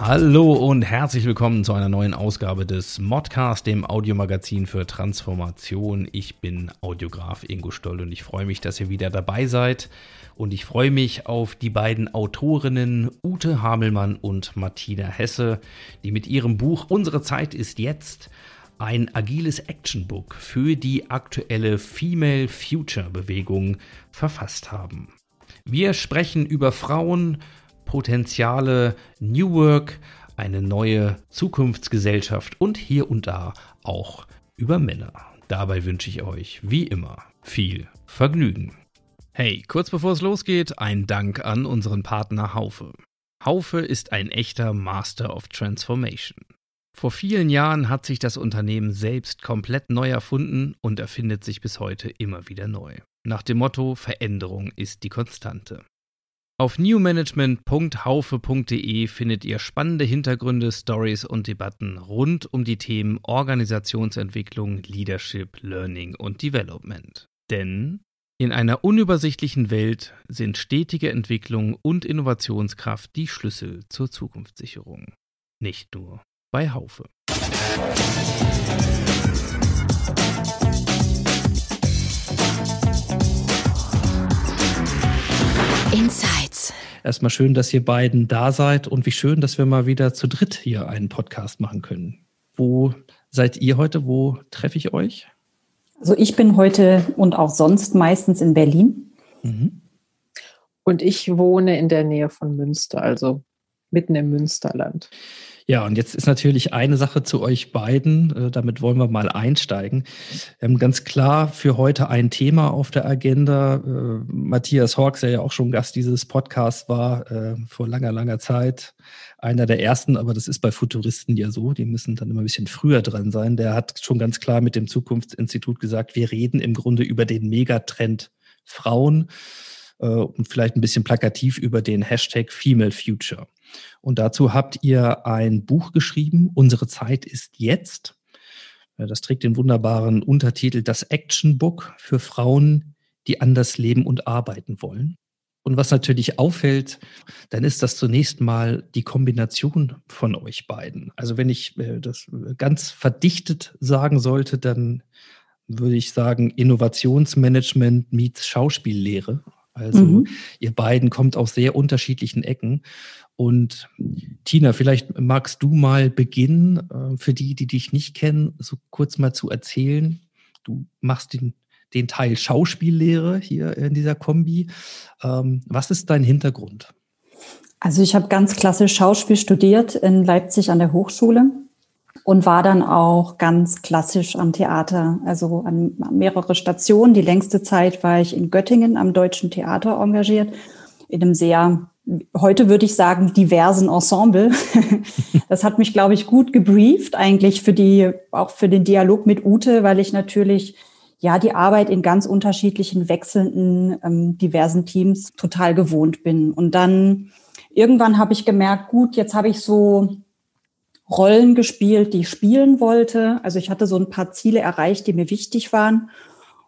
Hallo und herzlich willkommen zu einer neuen Ausgabe des Modcast, dem Audiomagazin für Transformation. Ich bin Audiograf Ingo Stoll und ich freue mich, dass ihr wieder dabei seid. Und ich freue mich auf die beiden Autorinnen Ute Hamelmann und Martina Hesse, die mit ihrem Buch Unsere Zeit ist jetzt ein agiles Actionbook für die aktuelle Female Future Bewegung verfasst haben. Wir sprechen über Frauen, Potenziale, New Work, eine neue Zukunftsgesellschaft und hier und da auch über Männer. Dabei wünsche ich euch, wie immer, viel Vergnügen. Hey, kurz bevor es losgeht, ein Dank an unseren Partner Haufe. Haufe ist ein echter Master of Transformation. Vor vielen Jahren hat sich das Unternehmen selbst komplett neu erfunden und erfindet sich bis heute immer wieder neu. Nach dem Motto Veränderung ist die Konstante. Auf newmanagement.haufe.de findet ihr spannende Hintergründe, Stories und Debatten rund um die Themen Organisationsentwicklung, Leadership, Learning und Development. Denn in einer unübersichtlichen Welt sind stetige Entwicklung und Innovationskraft die Schlüssel zur Zukunftssicherung. Nicht nur bei Haufe. Insights. Erstmal schön, dass ihr beiden da seid und wie schön, dass wir mal wieder zu dritt hier einen Podcast machen können. Wo seid ihr heute? Wo treffe ich euch? Also ich bin heute und auch sonst meistens in Berlin. Mhm. Und ich wohne in der Nähe von Münster, also mitten im Münsterland. Ja, und jetzt ist natürlich eine Sache zu euch beiden, äh, damit wollen wir mal einsteigen. Haben ganz klar für heute ein Thema auf der Agenda. Äh, Matthias Hawks, der ja auch schon Gast dieses Podcasts war, äh, vor langer, langer Zeit, einer der ersten, aber das ist bei Futuristen ja so, die müssen dann immer ein bisschen früher dran sein. Der hat schon ganz klar mit dem Zukunftsinstitut gesagt, wir reden im Grunde über den Megatrend Frauen und vielleicht ein bisschen plakativ über den Hashtag Female Future. Und dazu habt ihr ein Buch geschrieben, Unsere Zeit ist jetzt. Das trägt den wunderbaren Untertitel Das Action Book für Frauen, die anders leben und arbeiten wollen. Und was natürlich auffällt, dann ist das zunächst mal die Kombination von euch beiden. Also wenn ich äh, das ganz verdichtet sagen sollte, dann würde ich sagen Innovationsmanagement meets Schauspiellehre. Also mhm. ihr beiden kommt aus sehr unterschiedlichen Ecken. Und Tina, vielleicht magst du mal beginnen, äh, für die, die dich nicht kennen, so kurz mal zu erzählen. Du machst den, den Teil Schauspiellehre hier in dieser Kombi. Ähm, was ist dein Hintergrund? Also ich habe ganz klassisch Schauspiel studiert in Leipzig an der Hochschule und war dann auch ganz klassisch am Theater, also an mehrere Stationen. Die längste Zeit war ich in Göttingen am Deutschen Theater engagiert, in einem sehr, heute würde ich sagen, diversen Ensemble. Das hat mich, glaube ich, gut gebrieft, eigentlich für die, auch für den Dialog mit Ute, weil ich natürlich ja die Arbeit in ganz unterschiedlichen, wechselnden, ähm, diversen Teams total gewohnt bin. Und dann irgendwann habe ich gemerkt, gut, jetzt habe ich so Rollen gespielt, die ich spielen wollte. Also ich hatte so ein paar Ziele erreicht, die mir wichtig waren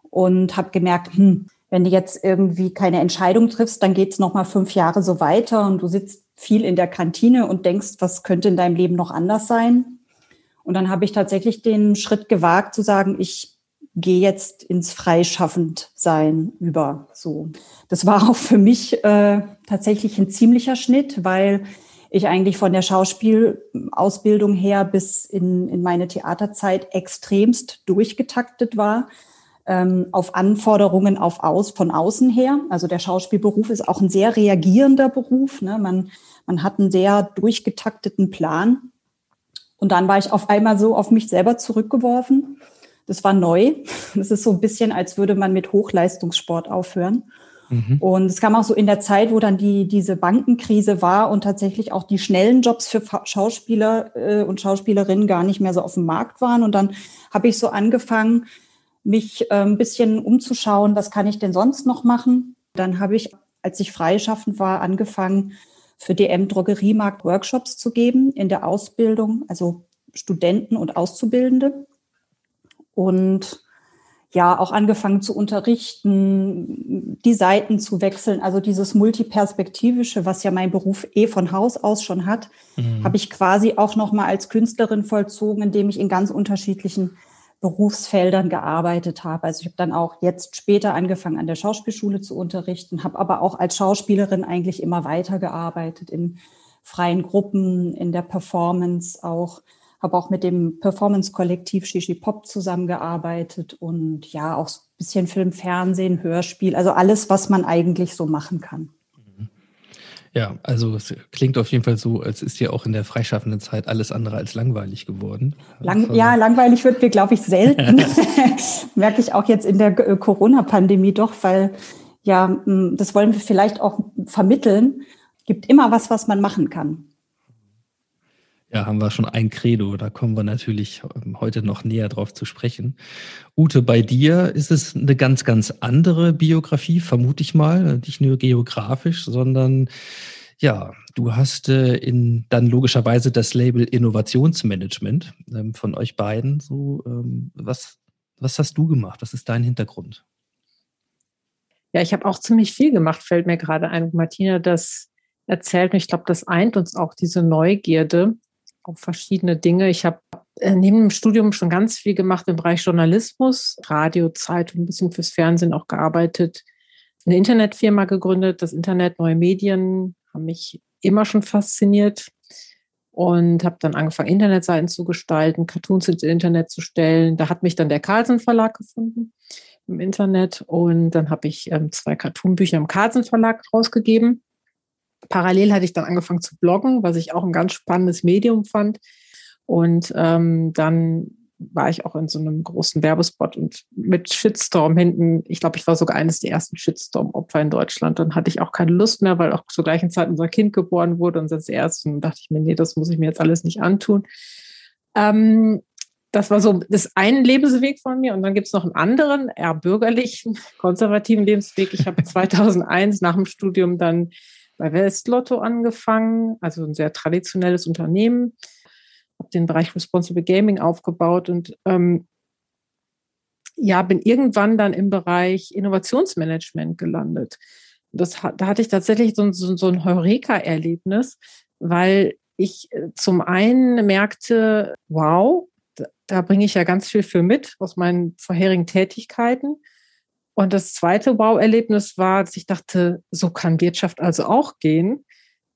und habe gemerkt, hm, wenn du jetzt irgendwie keine Entscheidung triffst, dann geht's noch mal fünf Jahre so weiter und du sitzt viel in der Kantine und denkst, was könnte in deinem Leben noch anders sein? Und dann habe ich tatsächlich den Schritt gewagt zu sagen, ich gehe jetzt ins Freischaffendsein über. So, das war auch für mich äh, tatsächlich ein ziemlicher Schnitt, weil ich eigentlich von der Schauspielausbildung her bis in, in meine Theaterzeit extremst durchgetaktet war ähm, auf Anforderungen auf aus, von außen her. Also der Schauspielberuf ist auch ein sehr reagierender Beruf. Ne? Man, man hat einen sehr durchgetakteten Plan. Und dann war ich auf einmal so auf mich selber zurückgeworfen. Das war neu. Das ist so ein bisschen, als würde man mit Hochleistungssport aufhören. Mhm. Und es kam auch so in der Zeit, wo dann die, diese Bankenkrise war und tatsächlich auch die schnellen Jobs für Schauspieler äh, und Schauspielerinnen gar nicht mehr so auf dem Markt waren. Und dann habe ich so angefangen, mich äh, ein bisschen umzuschauen, was kann ich denn sonst noch machen. Dann habe ich, als ich freischaffend war, angefangen, für DM Drogeriemarkt Workshops zu geben in der Ausbildung, also Studenten und Auszubildende. Und ja, auch angefangen zu unterrichten, die Seiten zu wechseln. Also dieses Multiperspektivische, was ja mein Beruf eh von Haus aus schon hat, mhm. habe ich quasi auch nochmal als Künstlerin vollzogen, indem ich in ganz unterschiedlichen Berufsfeldern gearbeitet habe. Also ich habe dann auch jetzt später angefangen, an der Schauspielschule zu unterrichten, habe aber auch als Schauspielerin eigentlich immer weitergearbeitet in freien Gruppen, in der Performance auch, habe auch mit dem Performance-Kollektiv Shishi Pop zusammengearbeitet und ja, auch ein bisschen Film, Fernsehen, Hörspiel, also alles, was man eigentlich so machen kann. Ja, also es klingt auf jeden Fall so, als ist dir auch in der freischaffenden Zeit alles andere als langweilig geworden. Lang, also, ja, langweilig wird mir, glaube ich, selten. Merke ich auch jetzt in der äh, Corona-Pandemie doch, weil ja, das wollen wir vielleicht auch vermitteln. Gibt immer was, was man machen kann. Ja, haben wir schon ein Credo. Da kommen wir natürlich ähm, heute noch näher drauf zu sprechen. Ute, bei dir ist es eine ganz, ganz andere Biografie, vermute ich mal. Nicht nur geografisch, sondern ja, du hast äh, in, dann logischerweise das Label Innovationsmanagement ähm, von euch beiden. So, ähm, was, was hast du gemacht? Was ist dein Hintergrund? Ja, ich habe auch ziemlich viel gemacht, fällt mir gerade ein. Martina das erzählt und ich glaube, das eint uns auch diese Neugierde auf verschiedene Dinge. Ich habe äh, neben dem Studium schon ganz viel gemacht im Bereich Journalismus, Radio, Zeitung, ein bisschen fürs Fernsehen auch gearbeitet, eine Internetfirma gegründet. Das Internet, neue Medien haben mich immer schon fasziniert und habe dann angefangen, Internetseiten zu gestalten, Cartoons ins Internet zu stellen. Da hat mich dann der Carlsen Verlag gefunden im Internet und dann habe ich ähm, zwei Cartoonbücher im Carlsen Verlag rausgegeben Parallel hatte ich dann angefangen zu bloggen, was ich auch ein ganz spannendes Medium fand. Und ähm, dann war ich auch in so einem großen Werbespot und mit Shitstorm hinten. Ich glaube, ich war sogar eines der ersten Shitstorm-Opfer in Deutschland. Dann hatte ich auch keine Lust mehr, weil auch zur gleichen Zeit unser Kind geboren wurde und das erste. Und dachte ich mir, nee, das muss ich mir jetzt alles nicht antun. Ähm, das war so das ein Lebensweg von mir. Und dann gibt es noch einen anderen, eher bürgerlichen, konservativen Lebensweg. Ich habe 2001 nach dem Studium dann bei Westlotto angefangen, also ein sehr traditionelles Unternehmen, habe den Bereich Responsible Gaming aufgebaut und ähm, ja, bin irgendwann dann im Bereich Innovationsmanagement gelandet. Das, da hatte ich tatsächlich so, so, so ein Heureka-Erlebnis, weil ich äh, zum einen merkte, wow, da, da bringe ich ja ganz viel für mit aus meinen vorherigen Tätigkeiten. Und das zweite Wow-Erlebnis war, dass ich dachte, so kann Wirtschaft also auch gehen.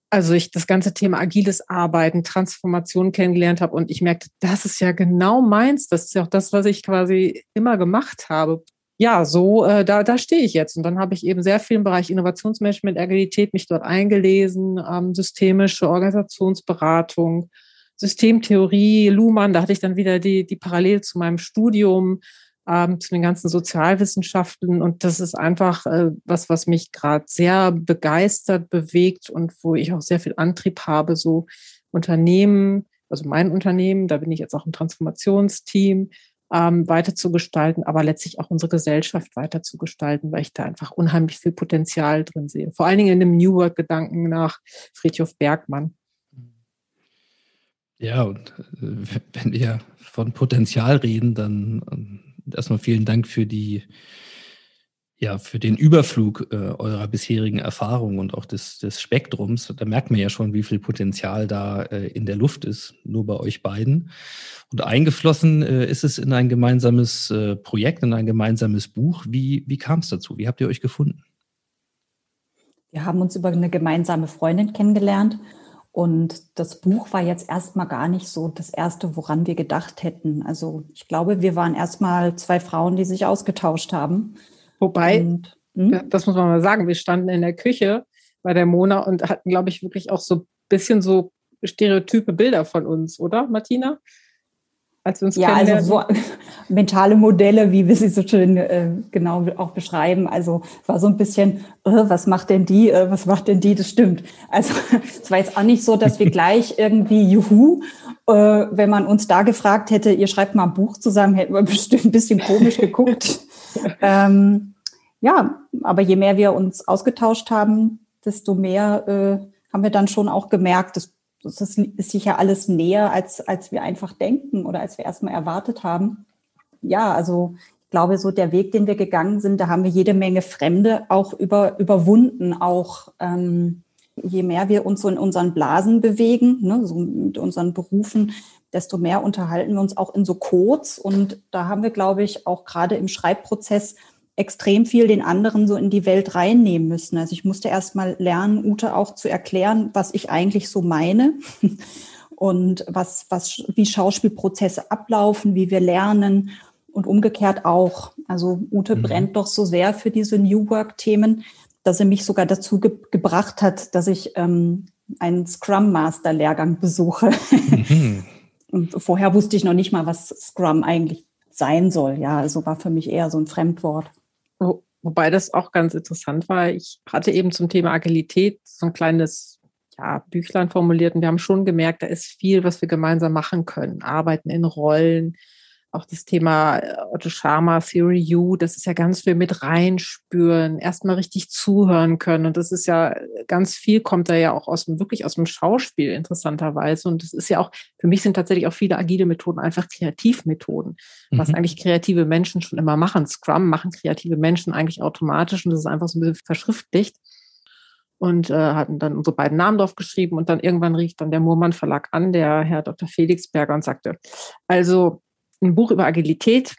Also ich das ganze Thema agiles Arbeiten, Transformation kennengelernt habe und ich merkte, das ist ja genau meins. Das ist ja auch das, was ich quasi immer gemacht habe. Ja, so äh, da, da stehe ich jetzt. Und dann habe ich eben sehr viel im Bereich Innovationsmanagement, Agilität mich dort eingelesen, ähm, systemische Organisationsberatung, Systemtheorie, Luhmann, da hatte ich dann wieder die, die Parallel zu meinem Studium ähm, zu den ganzen Sozialwissenschaften. Und das ist einfach äh, was, was mich gerade sehr begeistert, bewegt und wo ich auch sehr viel Antrieb habe, so Unternehmen, also mein Unternehmen, da bin ich jetzt auch im Transformationsteam, ähm, weiter zu gestalten, aber letztlich auch unsere Gesellschaft weiter zu gestalten, weil ich da einfach unheimlich viel Potenzial drin sehe. Vor allen Dingen in dem New Work-Gedanken nach Friedhof Bergmann. Ja, und äh, wenn wir von Potenzial reden, dann ähm, erstmal vielen Dank für die, ja, für den Überflug äh, eurer bisherigen Erfahrungen und auch des, des Spektrums. Da merkt man ja schon, wie viel Potenzial da äh, in der Luft ist, nur bei euch beiden. Und eingeflossen äh, ist es in ein gemeinsames äh, Projekt, in ein gemeinsames Buch. Wie, wie kam es dazu? Wie habt ihr euch gefunden? Wir haben uns über eine gemeinsame Freundin kennengelernt und das Buch war jetzt erstmal gar nicht so das erste, woran wir gedacht hätten. Also ich glaube, wir waren erstmal zwei Frauen, die sich ausgetauscht haben. Wobei, und, hm? das muss man mal sagen, wir standen in der Küche bei der Mona und hatten, glaube ich, wirklich auch so ein bisschen so stereotype Bilder von uns, oder, Martina? Als wir uns ja, also so, mentale Modelle, wie wir sie so schön äh, genau auch beschreiben. Also war so ein bisschen, äh, was macht denn die, äh, was macht denn die, das stimmt. Also es war jetzt auch nicht so, dass wir gleich irgendwie Juhu, äh, wenn man uns da gefragt hätte, ihr schreibt mal ein Buch zusammen, hätten wir bestimmt ein bisschen komisch geguckt. ähm, ja, aber je mehr wir uns ausgetauscht haben, desto mehr äh, haben wir dann schon auch gemerkt, dass das ist sicher alles näher, als, als wir einfach denken oder als wir erstmal erwartet haben. Ja, also ich glaube, so der Weg, den wir gegangen sind, da haben wir jede Menge Fremde auch über, überwunden. Auch ähm, je mehr wir uns so in unseren Blasen bewegen, ne, so mit unseren Berufen, desto mehr unterhalten wir uns auch in so Codes. Und da haben wir, glaube ich, auch gerade im Schreibprozess extrem viel den anderen so in die Welt reinnehmen müssen. Also ich musste erst mal lernen, Ute auch zu erklären, was ich eigentlich so meine und was, was, wie Schauspielprozesse ablaufen, wie wir lernen und umgekehrt auch. Also Ute mhm. brennt doch so sehr für diese New Work-Themen, dass er mich sogar dazu ge gebracht hat, dass ich ähm, einen Scrum Master Lehrgang besuche. Mhm. und vorher wusste ich noch nicht mal, was Scrum eigentlich sein soll. Ja, also war für mich eher so ein Fremdwort. Wobei das auch ganz interessant war. Ich hatte eben zum Thema Agilität so ein kleines ja, Büchlein formuliert und wir haben schon gemerkt, da ist viel, was wir gemeinsam machen können. Arbeiten in Rollen, auch das Thema äh, Otto Sharma, Theory U, das ist ja ganz viel mit reinspüren, erstmal richtig zuhören können. Und das ist ja ganz viel, kommt da ja auch aus dem, wirklich aus dem Schauspiel interessanterweise. Und das ist ja auch, für mich sind tatsächlich auch viele agile Methoden einfach Kreativmethoden, mhm. was eigentlich kreative Menschen schon immer machen. Scrum machen kreative Menschen eigentlich automatisch und das ist einfach so ein bisschen verschriftlicht und äh, hatten dann unsere beiden Namen drauf geschrieben und dann irgendwann rief dann der Murmann Verlag an, der Herr Dr. Felix Berger und sagte, also ein Buch über Agilität,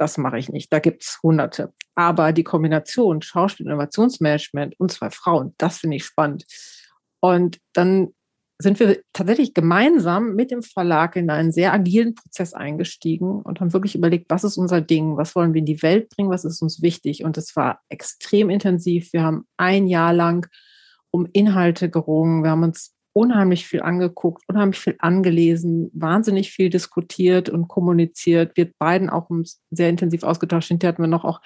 das mache ich nicht. Da gibt es hunderte. Aber die Kombination Schauspiel und Innovationsmanagement und zwei Frauen, das finde ich spannend. Und dann sind wir tatsächlich gemeinsam mit dem Verlag in einen sehr agilen Prozess eingestiegen und haben wirklich überlegt, was ist unser Ding, was wollen wir in die Welt bringen, was ist uns wichtig. Und es war extrem intensiv. Wir haben ein Jahr lang um Inhalte gerungen. Wir haben uns unheimlich viel angeguckt, unheimlich viel angelesen, wahnsinnig viel diskutiert und kommuniziert. Wir beiden auch sehr intensiv ausgetauscht. Hinterher hatten wir noch auch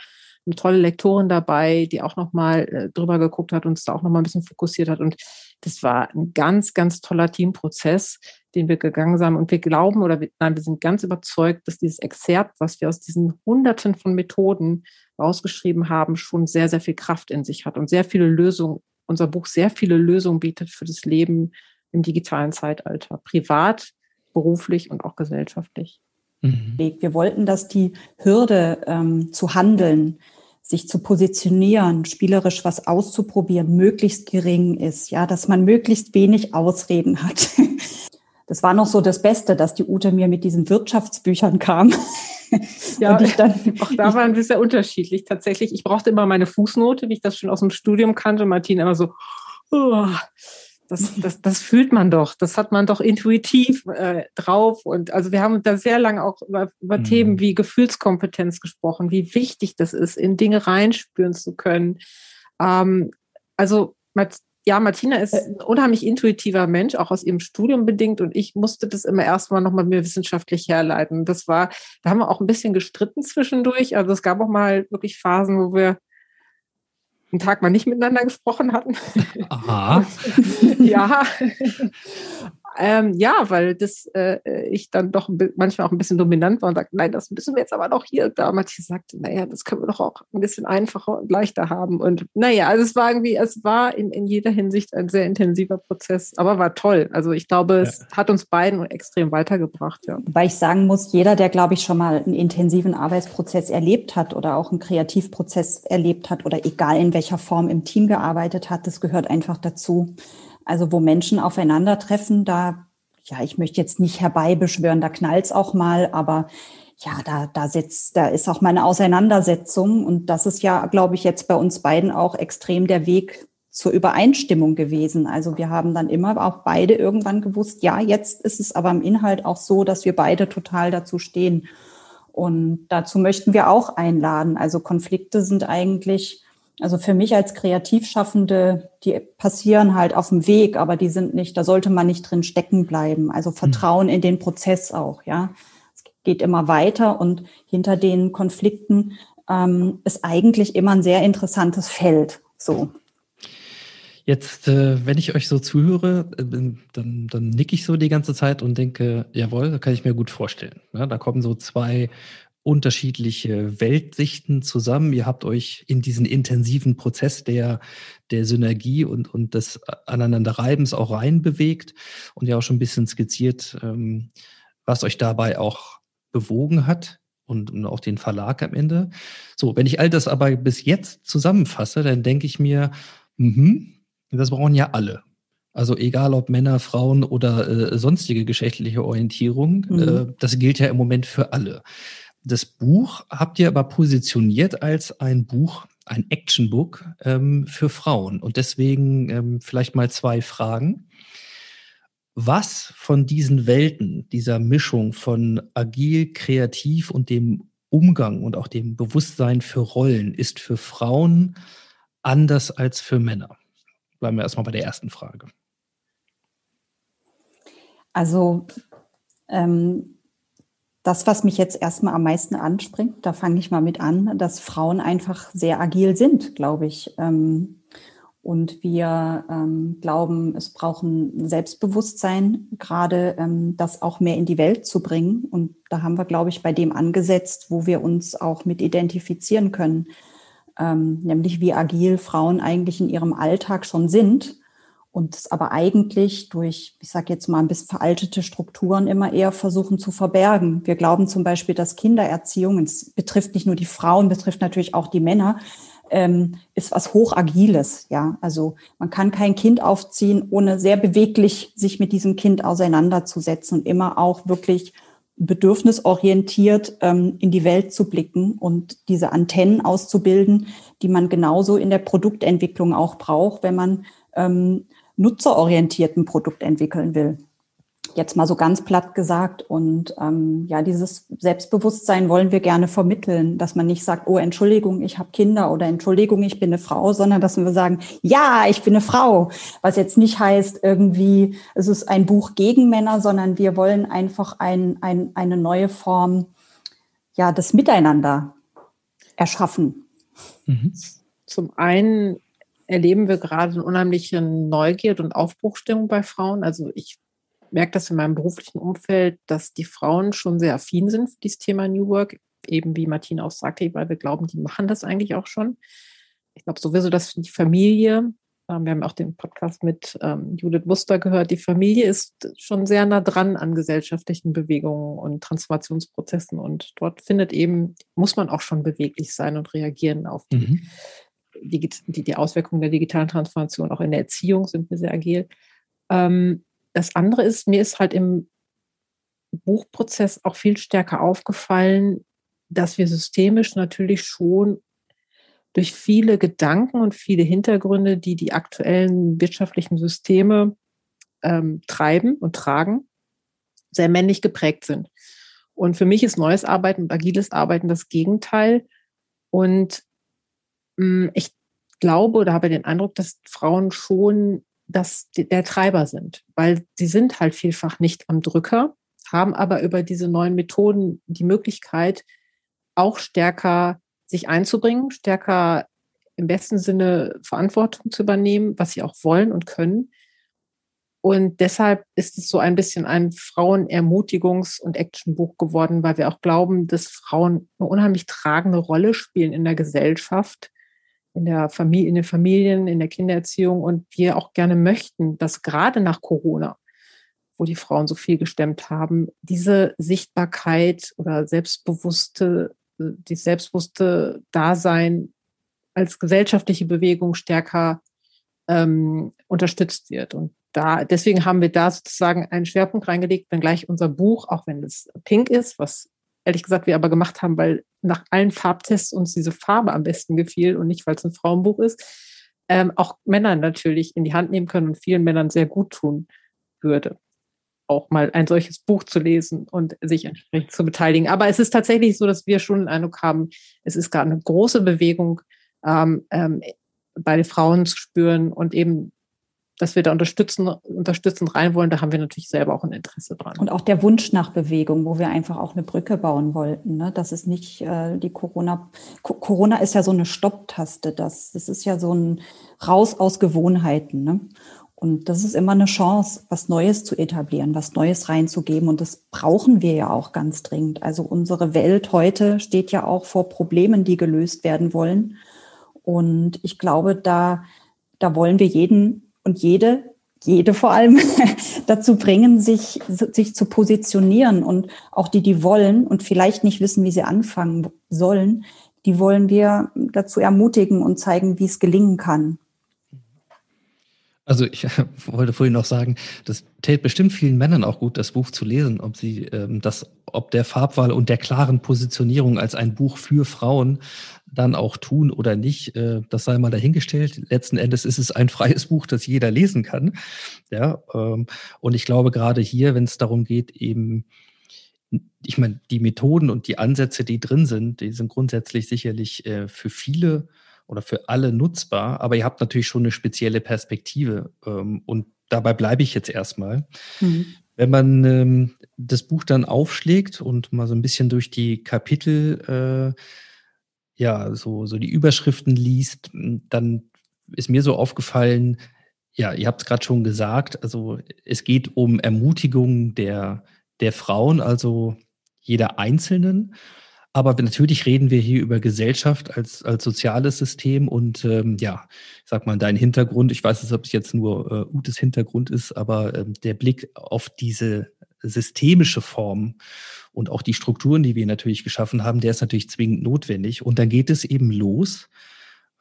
eine tolle Lektorin dabei, die auch nochmal äh, drüber geguckt hat, uns da auch nochmal ein bisschen fokussiert hat. Und das war ein ganz, ganz toller Teamprozess, den wir gegangen sind. Und wir glauben oder wir, nein, wir sind ganz überzeugt, dass dieses Exzerpt, was wir aus diesen Hunderten von Methoden rausgeschrieben haben, schon sehr, sehr viel Kraft in sich hat und sehr viele Lösungen unser Buch sehr viele Lösungen bietet für das Leben im digitalen Zeitalter, privat, beruflich und auch gesellschaftlich. Mhm. Wir wollten, dass die Hürde ähm, zu handeln, sich zu positionieren, spielerisch was auszuprobieren, möglichst gering ist, ja, dass man möglichst wenig Ausreden hat. Das war noch so das Beste, dass die Ute mir mit diesen Wirtschaftsbüchern kam. Ja, dann, auch da waren wir sehr unterschiedlich tatsächlich. Ich brauchte immer meine Fußnote, wie ich das schon aus dem Studium kannte. Martin immer so, oh, das, das, das fühlt man doch, das hat man doch intuitiv äh, drauf. Und also wir haben da sehr lange auch über, über mhm. Themen wie Gefühlskompetenz gesprochen, wie wichtig das ist, in Dinge reinspüren zu können. Ähm, also ja, Martina ist ein unheimlich intuitiver Mensch, auch aus ihrem Studium bedingt. Und ich musste das immer erstmal nochmal mir wissenschaftlich herleiten. Das war, da haben wir auch ein bisschen gestritten zwischendurch. Also es gab auch mal wirklich Phasen, wo wir einen Tag mal nicht miteinander gesprochen hatten. Aha. ja. Ähm, ja, weil das äh, ich dann doch manchmal auch ein bisschen dominant war und sagte, nein, das müssen wir jetzt aber noch hier und da. Matthias sagte, naja, das können wir doch auch ein bisschen einfacher und leichter haben. Und naja, also es war irgendwie, es war in, in jeder Hinsicht ein sehr intensiver Prozess, aber war toll. Also ich glaube, ja. es hat uns beiden extrem weitergebracht, ja. Weil ich sagen muss, jeder, der, glaube ich, schon mal einen intensiven Arbeitsprozess erlebt hat oder auch einen Kreativprozess erlebt hat oder egal in welcher Form im Team gearbeitet hat, das gehört einfach dazu. Also wo Menschen aufeinandertreffen, da, ja, ich möchte jetzt nicht herbeibeschwören, da knallt's auch mal, aber ja, da, da sitzt, da ist auch meine Auseinandersetzung. Und das ist ja, glaube ich, jetzt bei uns beiden auch extrem der Weg zur Übereinstimmung gewesen. Also wir haben dann immer auch beide irgendwann gewusst, ja, jetzt ist es aber im Inhalt auch so, dass wir beide total dazu stehen. Und dazu möchten wir auch einladen. Also Konflikte sind eigentlich also für mich als Kreativschaffende, die passieren halt auf dem Weg, aber die sind nicht, da sollte man nicht drin stecken bleiben. Also Vertrauen in den Prozess auch, ja. geht immer weiter und hinter den Konflikten ähm, ist eigentlich immer ein sehr interessantes Feld. So. Jetzt, äh, wenn ich euch so zuhöre, äh, dann, dann nicke ich so die ganze Zeit und denke, jawohl, da kann ich mir gut vorstellen. Ja, da kommen so zwei unterschiedliche Weltsichten zusammen. Ihr habt euch in diesen intensiven Prozess der, der Synergie und, und des Aneinanderreibens auch reinbewegt und ja auch schon ein bisschen skizziert, ähm, was euch dabei auch bewogen hat und, und auch den Verlag am Ende. So, wenn ich all das aber bis jetzt zusammenfasse, dann denke ich mir, mhm, das brauchen ja alle. Also egal ob Männer, Frauen oder äh, sonstige geschlechtliche Orientierung, mhm. äh, das gilt ja im Moment für alle. Das Buch habt ihr aber positioniert als ein Buch, ein Actionbook ähm, für Frauen. Und deswegen ähm, vielleicht mal zwei Fragen. Was von diesen Welten, dieser Mischung von agil, kreativ und dem Umgang und auch dem Bewusstsein für Rollen ist für Frauen anders als für Männer? Bleiben wir erstmal bei der ersten Frage. Also ähm, das, was mich jetzt erstmal am meisten anspringt, da fange ich mal mit an, dass Frauen einfach sehr agil sind, glaube ich. Ähm, und wir ähm, glauben, es brauchen Selbstbewusstsein, gerade ähm, das auch mehr in die Welt zu bringen. Und da haben wir, glaube ich, bei dem angesetzt, wo wir uns auch mit identifizieren können, ähm, nämlich wie agil Frauen eigentlich in ihrem Alltag schon sind und es aber eigentlich durch, ich sage jetzt mal, ein bisschen veraltete Strukturen immer eher versuchen zu verbergen. Wir glauben zum Beispiel, dass Kindererziehung, es betrifft nicht nur die Frauen, betrifft natürlich auch die Männer, ähm, ist was hochagiles. Ja, also man kann kein Kind aufziehen, ohne sehr beweglich sich mit diesem Kind auseinanderzusetzen und immer auch wirklich bedürfnisorientiert ähm, in die Welt zu blicken und diese Antennen auszubilden, die man genauso in der Produktentwicklung auch braucht, wenn man ähm, nutzerorientierten Produkt entwickeln will. Jetzt mal so ganz platt gesagt. Und ähm, ja, dieses Selbstbewusstsein wollen wir gerne vermitteln, dass man nicht sagt, oh, Entschuldigung, ich habe Kinder oder Entschuldigung, ich bin eine Frau, sondern dass wir sagen, ja, ich bin eine Frau. Was jetzt nicht heißt, irgendwie, es ist ein Buch gegen Männer, sondern wir wollen einfach ein, ein, eine neue Form ja, des Miteinander erschaffen. Mhm. Zum einen erleben wir gerade eine unheimliche Neugierde und Aufbruchstimmung bei Frauen. Also ich merke das in meinem beruflichen Umfeld, dass die Frauen schon sehr affin sind für dieses Thema New Work, eben wie Martina auch sagte, weil wir glauben, die machen das eigentlich auch schon. Ich glaube sowieso, dass die Familie, ähm, wir haben auch den Podcast mit ähm, Judith Buster gehört, die Familie ist schon sehr nah dran an gesellschaftlichen Bewegungen und Transformationsprozessen und dort findet eben, muss man auch schon beweglich sein und reagieren auf die mhm die, die Auswirkungen der digitalen Transformation auch in der Erziehung sind wir sehr agil. Ähm, das andere ist, mir ist halt im Buchprozess auch viel stärker aufgefallen, dass wir systemisch natürlich schon durch viele Gedanken und viele Hintergründe, die die aktuellen wirtschaftlichen Systeme ähm, treiben und tragen, sehr männlich geprägt sind. Und für mich ist neues Arbeiten und agiles Arbeiten das Gegenteil. Und ich glaube oder habe den Eindruck, dass Frauen schon das, der Treiber sind, weil sie sind halt vielfach nicht am Drücker, haben aber über diese neuen Methoden die Möglichkeit, auch stärker sich einzubringen, stärker im besten Sinne Verantwortung zu übernehmen, was sie auch wollen und können. Und deshalb ist es so ein bisschen ein Frauenermutigungs- und Actionbuch geworden, weil wir auch glauben, dass Frauen eine unheimlich tragende Rolle spielen in der Gesellschaft in der Familie, in den Familien, in der Kindererziehung und wir auch gerne möchten, dass gerade nach Corona, wo die Frauen so viel gestemmt haben, diese Sichtbarkeit oder selbstbewusste, die selbstbewusste Dasein als gesellschaftliche Bewegung stärker ähm, unterstützt wird. Und da, deswegen haben wir da sozusagen einen Schwerpunkt reingelegt, wenngleich unser Buch, auch wenn es pink ist, was ehrlich gesagt wir aber gemacht haben, weil nach allen Farbtests uns diese Farbe am besten gefiel und nicht, weil es ein Frauenbuch ist, ähm, auch Männer natürlich in die Hand nehmen können und vielen Männern sehr gut tun würde, auch mal ein solches Buch zu lesen und sich entsprechend zu beteiligen. Aber es ist tatsächlich so, dass wir schon den Eindruck haben, es ist gerade eine große Bewegung ähm, ähm, bei den Frauen zu spüren und eben dass wir da unterstützen, unterstützend rein wollen, da haben wir natürlich selber auch ein Interesse dran. Und auch der Wunsch nach Bewegung, wo wir einfach auch eine Brücke bauen wollten. Ne? Das ist nicht äh, die Corona. Co Corona ist ja so eine Stopptaste. Das, das ist ja so ein Raus aus Gewohnheiten. Ne? Und das ist immer eine Chance, was Neues zu etablieren, was Neues reinzugeben. Und das brauchen wir ja auch ganz dringend. Also unsere Welt heute steht ja auch vor Problemen, die gelöst werden wollen. Und ich glaube, da, da wollen wir jeden und jede, jede vor allem, dazu bringen, sich, sich zu positionieren. Und auch die, die wollen und vielleicht nicht wissen, wie sie anfangen sollen, die wollen wir dazu ermutigen und zeigen, wie es gelingen kann. Also ich wollte vorhin noch sagen, das täte bestimmt vielen Männern auch gut, das Buch zu lesen, ob sie ähm, das, ob der Farbwahl und der klaren Positionierung als ein Buch für Frauen dann auch tun oder nicht, äh, das sei mal dahingestellt. Letzten Endes ist es ein freies Buch, das jeder lesen kann. Ja, ähm, und ich glaube gerade hier, wenn es darum geht, eben ich meine, die Methoden und die Ansätze, die drin sind, die sind grundsätzlich sicherlich äh, für viele oder für alle nutzbar, aber ihr habt natürlich schon eine spezielle Perspektive ähm, und dabei bleibe ich jetzt erstmal. Mhm. Wenn man ähm, das Buch dann aufschlägt und mal so ein bisschen durch die Kapitel, äh, ja, so, so die Überschriften liest, dann ist mir so aufgefallen, ja, ihr habt es gerade schon gesagt, also es geht um Ermutigung der, der Frauen, also jeder Einzelnen. Aber natürlich reden wir hier über Gesellschaft als, als soziales System und ähm, ja, sag mal, dein Hintergrund, ich weiß nicht, ob es jetzt nur äh, Utes Hintergrund ist, aber ähm, der Blick auf diese systemische Form und auch die Strukturen, die wir natürlich geschaffen haben, der ist natürlich zwingend notwendig. Und dann geht es eben los,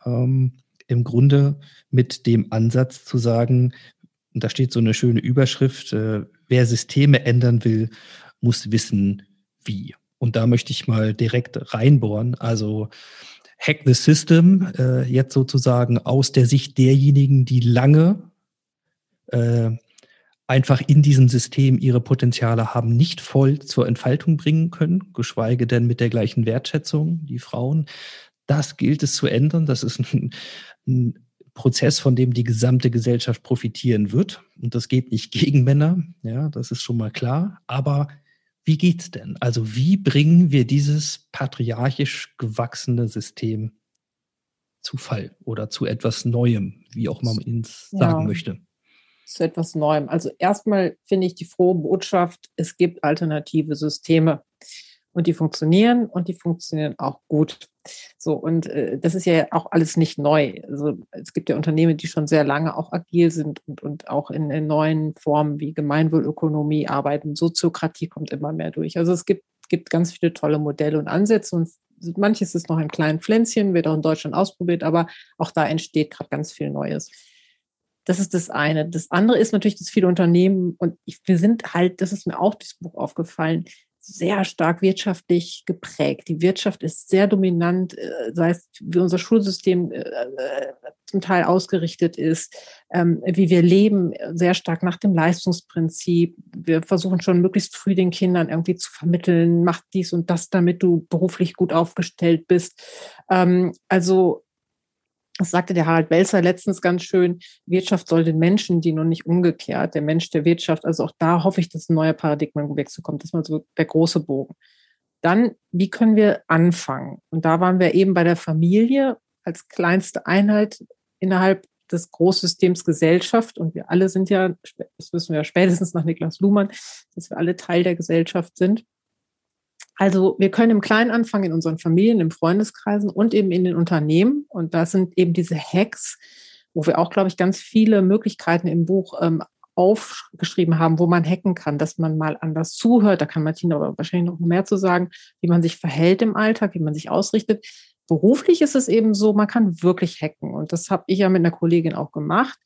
ähm, im Grunde mit dem Ansatz zu sagen, und da steht so eine schöne Überschrift, äh, wer Systeme ändern will, muss wissen, wie. Und da möchte ich mal direkt reinbohren. Also Hack the System, äh, jetzt sozusagen aus der Sicht derjenigen, die lange äh, einfach in diesem System ihre Potenziale haben nicht voll zur Entfaltung bringen können, geschweige denn mit der gleichen Wertschätzung, die Frauen. Das gilt es zu ändern. Das ist ein, ein Prozess, von dem die gesamte Gesellschaft profitieren wird. Und das geht nicht gegen Männer, ja, das ist schon mal klar. Aber wie geht's denn? Also wie bringen wir dieses patriarchisch gewachsene System zu Fall oder zu etwas Neuem, wie auch man es sagen ja, möchte? Zu etwas Neuem. Also erstmal finde ich die frohe Botschaft, es gibt alternative Systeme und die funktionieren und die funktionieren auch gut. So, und äh, das ist ja auch alles nicht neu. Also es gibt ja Unternehmen, die schon sehr lange auch agil sind und, und auch in, in neuen Formen wie Gemeinwohlökonomie arbeiten. Soziokratie kommt immer mehr durch. Also es gibt, gibt ganz viele tolle Modelle und Ansätze und manches ist noch ein kleinen Pflänzchen, wird auch in Deutschland ausprobiert, aber auch da entsteht gerade ganz viel Neues. Das ist das eine. Das andere ist natürlich, dass viele Unternehmen, und wir sind halt, das ist mir auch das Buch aufgefallen, sehr stark wirtschaftlich geprägt. Die Wirtschaft ist sehr dominant, äh, sei es wie unser Schulsystem äh, äh, zum Teil ausgerichtet ist, ähm, wie wir leben, sehr stark nach dem Leistungsprinzip. Wir versuchen schon möglichst früh den Kindern irgendwie zu vermitteln, mach dies und das, damit du beruflich gut aufgestellt bist. Ähm, also das sagte der Harald Welzer letztens ganz schön, Wirtschaft soll den Menschen dienen und nicht umgekehrt, der Mensch der Wirtschaft. Also auch da hoffe ich, dass ein neuer Paradigmenwechsel kommt. Das ist mal so der große Bogen. Dann, wie können wir anfangen? Und da waren wir eben bei der Familie als kleinste Einheit innerhalb des Großsystems Gesellschaft. Und wir alle sind ja, das wissen wir ja spätestens nach Niklas Luhmann, dass wir alle Teil der Gesellschaft sind. Also wir können im Kleinen anfangen, in unseren Familien, im Freundeskreisen und eben in den Unternehmen. Und das sind eben diese Hacks, wo wir auch, glaube ich, ganz viele Möglichkeiten im Buch ähm, aufgeschrieben haben, wo man hacken kann, dass man mal anders zuhört. Da kann Martina aber wahrscheinlich noch mehr zu sagen, wie man sich verhält im Alltag, wie man sich ausrichtet. Beruflich ist es eben so, man kann wirklich hacken. Und das habe ich ja mit einer Kollegin auch gemacht.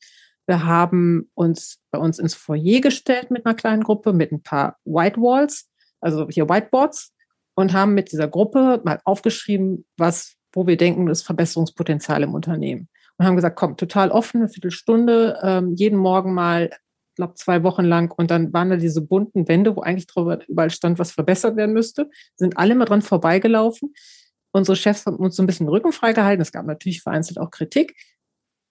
Wir haben uns bei uns ins Foyer gestellt mit einer kleinen Gruppe, mit ein paar Whitewalls, also hier Whiteboards und haben mit dieser Gruppe mal aufgeschrieben, was, wo wir denken, das Verbesserungspotenzial im Unternehmen. Und haben gesagt, komm, total offen, eine Viertelstunde, ähm, jeden Morgen mal, glaube zwei Wochen lang. Und dann waren da diese bunten Wände, wo eigentlich drüber überall stand, was verbessert werden müsste. Sind alle mal dran vorbeigelaufen. Unsere Chefs haben uns so ein bisschen den Rücken freigehalten. Es gab natürlich vereinzelt auch Kritik.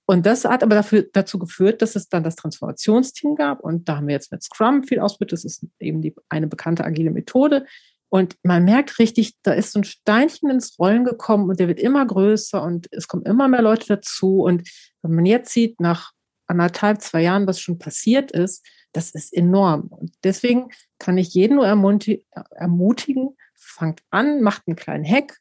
Und das hat aber dafür, dazu geführt, dass es dann das Transformationsteam gab. Und da haben wir jetzt mit Scrum viel ausprobiert. Das ist eben die, eine bekannte agile Methode. Und man merkt richtig, da ist so ein Steinchen ins Rollen gekommen und der wird immer größer und es kommen immer mehr Leute dazu. Und wenn man jetzt sieht, nach anderthalb, zwei Jahren, was schon passiert ist, das ist enorm. Und deswegen kann ich jeden nur ermutigen, fangt an, macht einen kleinen Hack,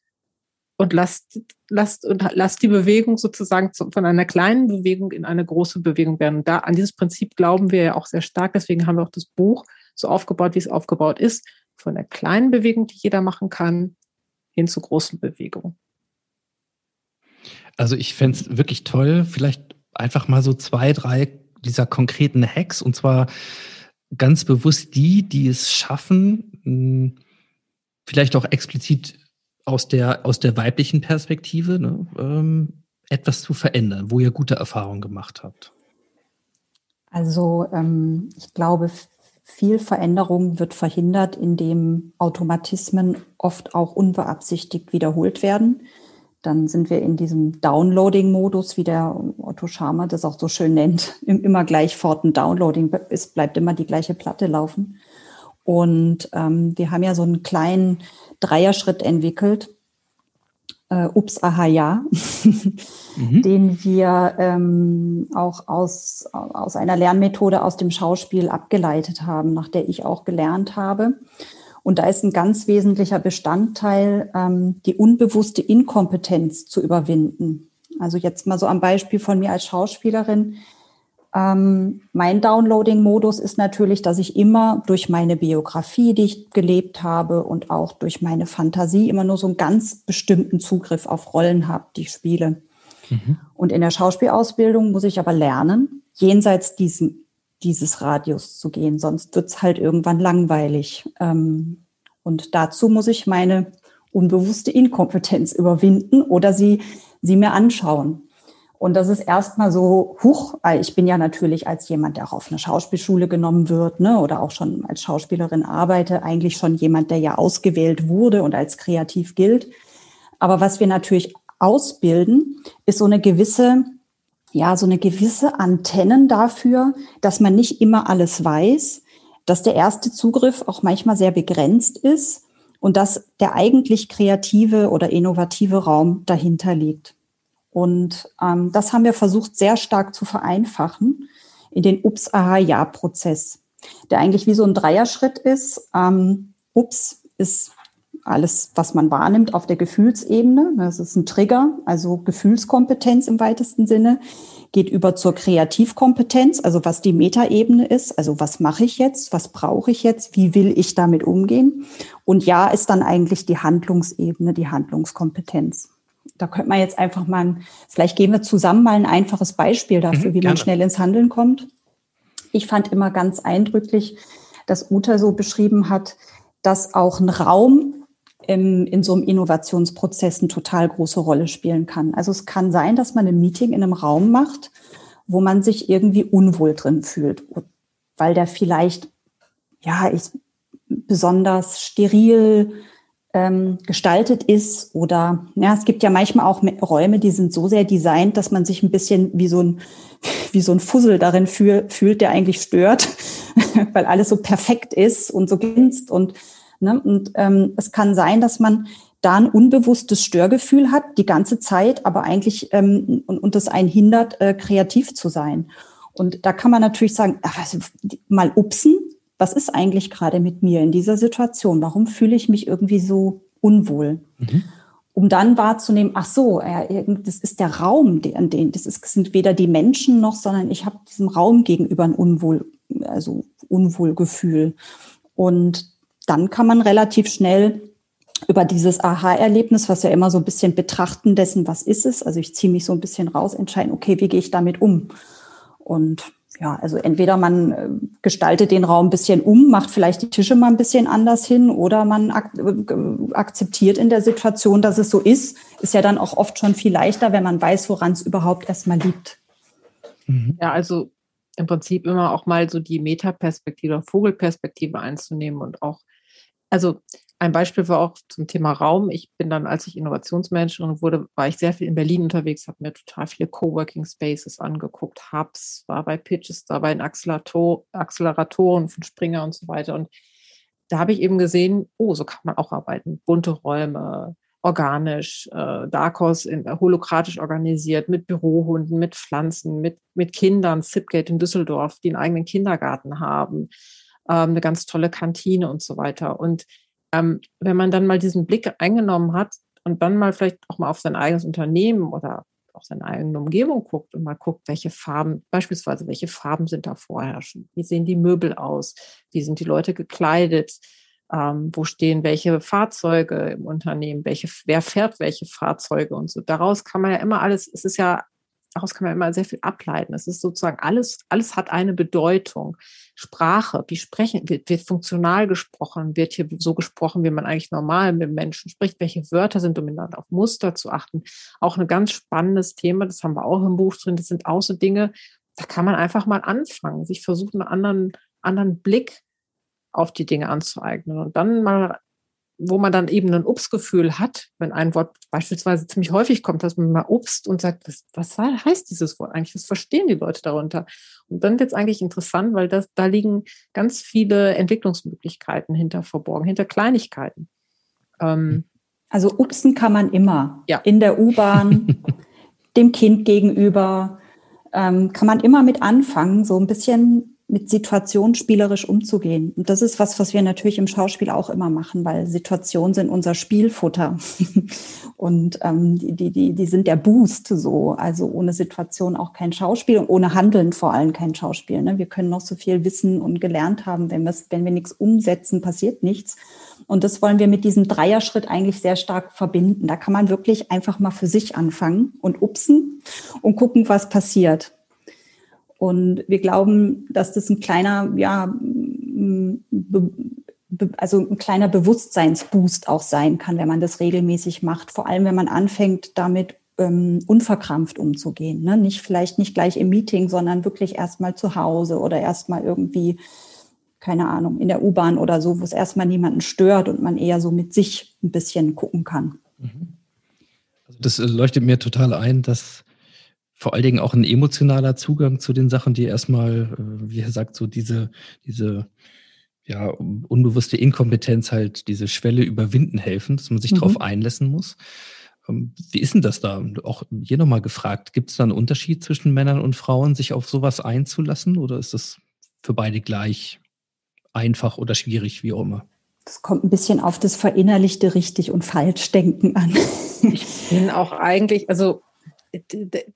und lasst, lasst, und lasst die Bewegung sozusagen von einer kleinen Bewegung in eine große Bewegung werden. Und da an dieses Prinzip glauben wir ja auch sehr stark. Deswegen haben wir auch das Buch so aufgebaut, wie es aufgebaut ist. Von der kleinen Bewegung, die jeder machen kann, hin zur großen Bewegung. Also ich fände es wirklich toll, vielleicht einfach mal so zwei, drei dieser konkreten Hacks und zwar ganz bewusst die, die es schaffen, hm, vielleicht auch explizit aus der, aus der weiblichen Perspektive ne, ähm, etwas zu verändern, wo ihr gute Erfahrungen gemacht habt? Also ähm, ich glaube, viel Veränderung wird verhindert, indem Automatismen oft auch unbeabsichtigt wiederholt werden. Dann sind wir in diesem Downloading-Modus, wie der Otto Scharmer das auch so schön nennt, im immer gleich forten Downloading. Es bleibt immer die gleiche Platte laufen. Und ähm, wir haben ja so einen kleinen Dreierschritt entwickelt, äh, Ups, aha, ja, mhm. den wir ähm, auch aus, aus einer Lernmethode aus dem Schauspiel abgeleitet haben, nach der ich auch gelernt habe. Und da ist ein ganz wesentlicher Bestandteil, ähm, die unbewusste Inkompetenz zu überwinden. Also jetzt mal so am Beispiel von mir als Schauspielerin. Ähm, mein Downloading-Modus ist natürlich, dass ich immer durch meine Biografie, die ich gelebt habe und auch durch meine Fantasie immer nur so einen ganz bestimmten Zugriff auf Rollen habe, die ich spiele. Mhm. Und in der Schauspielausbildung muss ich aber lernen, jenseits diesen, dieses Radius zu gehen, sonst wird es halt irgendwann langweilig. Ähm, und dazu muss ich meine unbewusste Inkompetenz überwinden oder sie, sie mir anschauen. Und das ist erstmal so, huch, ich bin ja natürlich als jemand, der auch auf eine Schauspielschule genommen wird, ne, oder auch schon als Schauspielerin arbeite, eigentlich schon jemand, der ja ausgewählt wurde und als kreativ gilt. Aber was wir natürlich ausbilden, ist so eine gewisse, ja, so eine gewisse Antennen dafür, dass man nicht immer alles weiß, dass der erste Zugriff auch manchmal sehr begrenzt ist und dass der eigentlich kreative oder innovative Raum dahinter liegt. Und ähm, das haben wir versucht sehr stark zu vereinfachen in den Ups, Aha, Ja-Prozess, der eigentlich wie so ein Dreierschritt ist. Ähm, Ups ist alles, was man wahrnimmt auf der Gefühlsebene. Das ist ein Trigger, also Gefühlskompetenz im weitesten Sinne, geht über zur Kreativkompetenz, also was die Metaebene ist, also was mache ich jetzt, was brauche ich jetzt, wie will ich damit umgehen. Und ja ist dann eigentlich die Handlungsebene, die Handlungskompetenz da könnte man jetzt einfach mal, vielleicht geben wir zusammen mal ein einfaches Beispiel dafür, mhm, wie man schnell ins Handeln kommt. Ich fand immer ganz eindrücklich, dass Uta so beschrieben hat, dass auch ein Raum im, in so einem Innovationsprozess eine total große Rolle spielen kann. Also es kann sein, dass man ein Meeting in einem Raum macht, wo man sich irgendwie unwohl drin fühlt, weil der vielleicht, ja, ich, besonders steril, ähm, gestaltet ist oder ja, es gibt ja manchmal auch Räume, die sind so sehr designt, dass man sich ein bisschen wie so ein wie so ein Fussel darin fühl, fühlt, der eigentlich stört, weil alles so perfekt ist und so glänzt und ne, und ähm, es kann sein, dass man da ein unbewusstes Störgefühl hat die ganze Zeit, aber eigentlich ähm, und, und das einen hindert, äh, kreativ zu sein. Und da kann man natürlich sagen, ach, also, mal upsen, was ist eigentlich gerade mit mir in dieser Situation? Warum fühle ich mich irgendwie so unwohl? Mhm. Um dann wahrzunehmen, ach so, das ist der Raum, an den, das ist, sind weder die Menschen noch, sondern ich habe diesem Raum gegenüber ein Unwohl, also Unwohlgefühl. Und dann kann man relativ schnell über dieses Aha-Erlebnis, was ja immer so ein bisschen betrachten dessen, was ist es, also ich ziehe mich so ein bisschen raus, entscheiden, okay, wie gehe ich damit um? Und ja, also entweder man äh, gestaltet den Raum ein bisschen um, macht vielleicht die Tische mal ein bisschen anders hin oder man ak äh, akzeptiert in der Situation, dass es so ist. Ist ja dann auch oft schon viel leichter, wenn man weiß, woran es überhaupt erstmal liegt. Mhm. Ja, also im Prinzip immer auch mal so die Metaperspektive, Vogelperspektive einzunehmen und auch, also ein Beispiel war auch zum Thema Raum. Ich bin dann, als ich Innovationsmanagerin wurde, war ich sehr viel in Berlin unterwegs, habe mir total viele Coworking Spaces angeguckt, Hubs, war bei Pitches, da bei den Accelerator Acceleratoren von Springer und so weiter. Und da habe ich eben gesehen, oh, so kann man auch arbeiten. Bunte Räume, organisch, äh, Darkos in, holokratisch organisiert, mit Bürohunden, mit Pflanzen, mit, mit Kindern, Zipgate in Düsseldorf, die einen eigenen Kindergarten haben, ähm, eine ganz tolle Kantine und so weiter. Und ähm, wenn man dann mal diesen Blick eingenommen hat und dann mal vielleicht auch mal auf sein eigenes Unternehmen oder auch seine eigene Umgebung guckt und mal guckt, welche Farben, beispielsweise welche Farben sind da vorherrschend, wie sehen die Möbel aus, wie sind die Leute gekleidet, ähm, wo stehen welche Fahrzeuge im Unternehmen, welche, wer fährt welche Fahrzeuge und so. Daraus kann man ja immer alles, es ist ja daraus kann man immer sehr viel ableiten. Es ist sozusagen alles, alles hat eine Bedeutung. Sprache, wie sprechen, wird, wird funktional gesprochen, wird hier so gesprochen, wie man eigentlich normal mit Menschen spricht, welche Wörter sind dominant, auf Muster zu achten. Auch ein ganz spannendes Thema, das haben wir auch im Buch drin, das sind auch so Dinge, da kann man einfach mal anfangen, sich versuchen, einen anderen, anderen Blick auf die Dinge anzueignen und dann mal wo man dann eben ein Obstgefühl hat, wenn ein Wort beispielsweise ziemlich häufig kommt, dass man mal Obst und sagt, was, was heißt dieses Wort eigentlich? Was verstehen die Leute darunter? Und dann wird es eigentlich interessant, weil das, da liegen ganz viele Entwicklungsmöglichkeiten hinter verborgen, hinter Kleinigkeiten. Ähm, also Obsten kann man immer. Ja. In der U-Bahn, dem Kind gegenüber, ähm, kann man immer mit anfangen, so ein bisschen mit Situationen spielerisch umzugehen. Und das ist was, was wir natürlich im Schauspiel auch immer machen, weil Situationen sind unser Spielfutter. und ähm, die, die, die sind der Boost so. Also ohne Situation auch kein Schauspiel und ohne Handeln vor allem kein Schauspiel. Ne? Wir können noch so viel wissen und gelernt haben. Wenn, wenn wir nichts umsetzen, passiert nichts. Und das wollen wir mit diesem Dreierschritt eigentlich sehr stark verbinden. Da kann man wirklich einfach mal für sich anfangen und upsen und gucken, was passiert. Und wir glauben, dass das ein kleiner, ja, also ein kleiner Bewusstseinsboost auch sein kann, wenn man das regelmäßig macht. Vor allem, wenn man anfängt, damit ähm, unverkrampft umzugehen. Ne? Nicht vielleicht nicht gleich im Meeting, sondern wirklich erstmal zu Hause oder erstmal irgendwie, keine Ahnung, in der U-Bahn oder so, wo es erstmal niemanden stört und man eher so mit sich ein bisschen gucken kann. Mhm. Also das äh, leuchtet mir total ein, dass vor allen Dingen auch ein emotionaler Zugang zu den Sachen, die erstmal, äh, wie er sagt, so diese, diese ja, unbewusste Inkompetenz halt diese Schwelle überwinden helfen, dass man sich mhm. darauf einlassen muss. Ähm, wie ist denn das da? Auch hier nochmal gefragt, gibt es da einen Unterschied zwischen Männern und Frauen, sich auf sowas einzulassen oder ist das für beide gleich einfach oder schwierig, wie auch immer? Das kommt ein bisschen auf das verinnerlichte richtig und falsch denken an. Ich bin auch eigentlich, also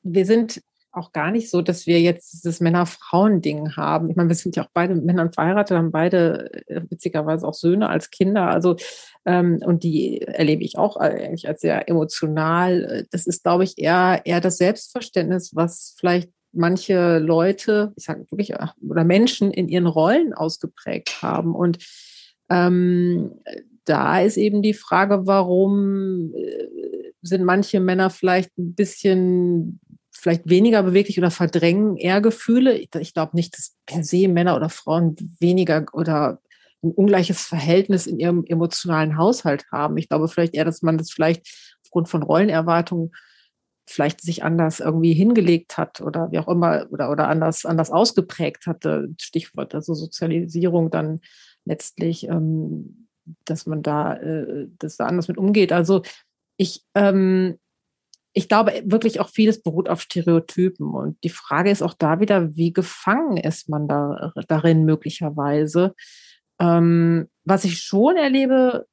wir sind auch gar nicht so, dass wir jetzt dieses Männer-Frauen-Ding haben. Ich meine, wir sind ja auch beide Männer verheiratet, haben beide äh, witzigerweise auch Söhne als Kinder. Also ähm, und die erlebe ich auch eigentlich als sehr emotional. Das ist, glaube ich, eher eher das Selbstverständnis, was vielleicht manche Leute, ich sage wirklich, äh, oder Menschen in ihren Rollen ausgeprägt haben. Und ähm, da ist eben die Frage, warum äh, sind manche Männer vielleicht ein bisschen vielleicht weniger beweglich oder verdrängen eher Gefühle. Ich glaube nicht, dass per se Männer oder Frauen weniger oder ein ungleiches Verhältnis in ihrem emotionalen Haushalt haben. Ich glaube vielleicht eher, dass man das vielleicht aufgrund von Rollenerwartungen vielleicht sich anders irgendwie hingelegt hat oder wie auch immer oder, oder anders, anders ausgeprägt hatte. Stichwort, also Sozialisierung dann letztlich, ähm, dass man da, äh, dass da anders mit umgeht. Also ich, ähm, ich glaube wirklich auch vieles beruht auf Stereotypen. Und die Frage ist auch da wieder, wie gefangen ist man da, darin möglicherweise? Ähm, was ich schon erlebe,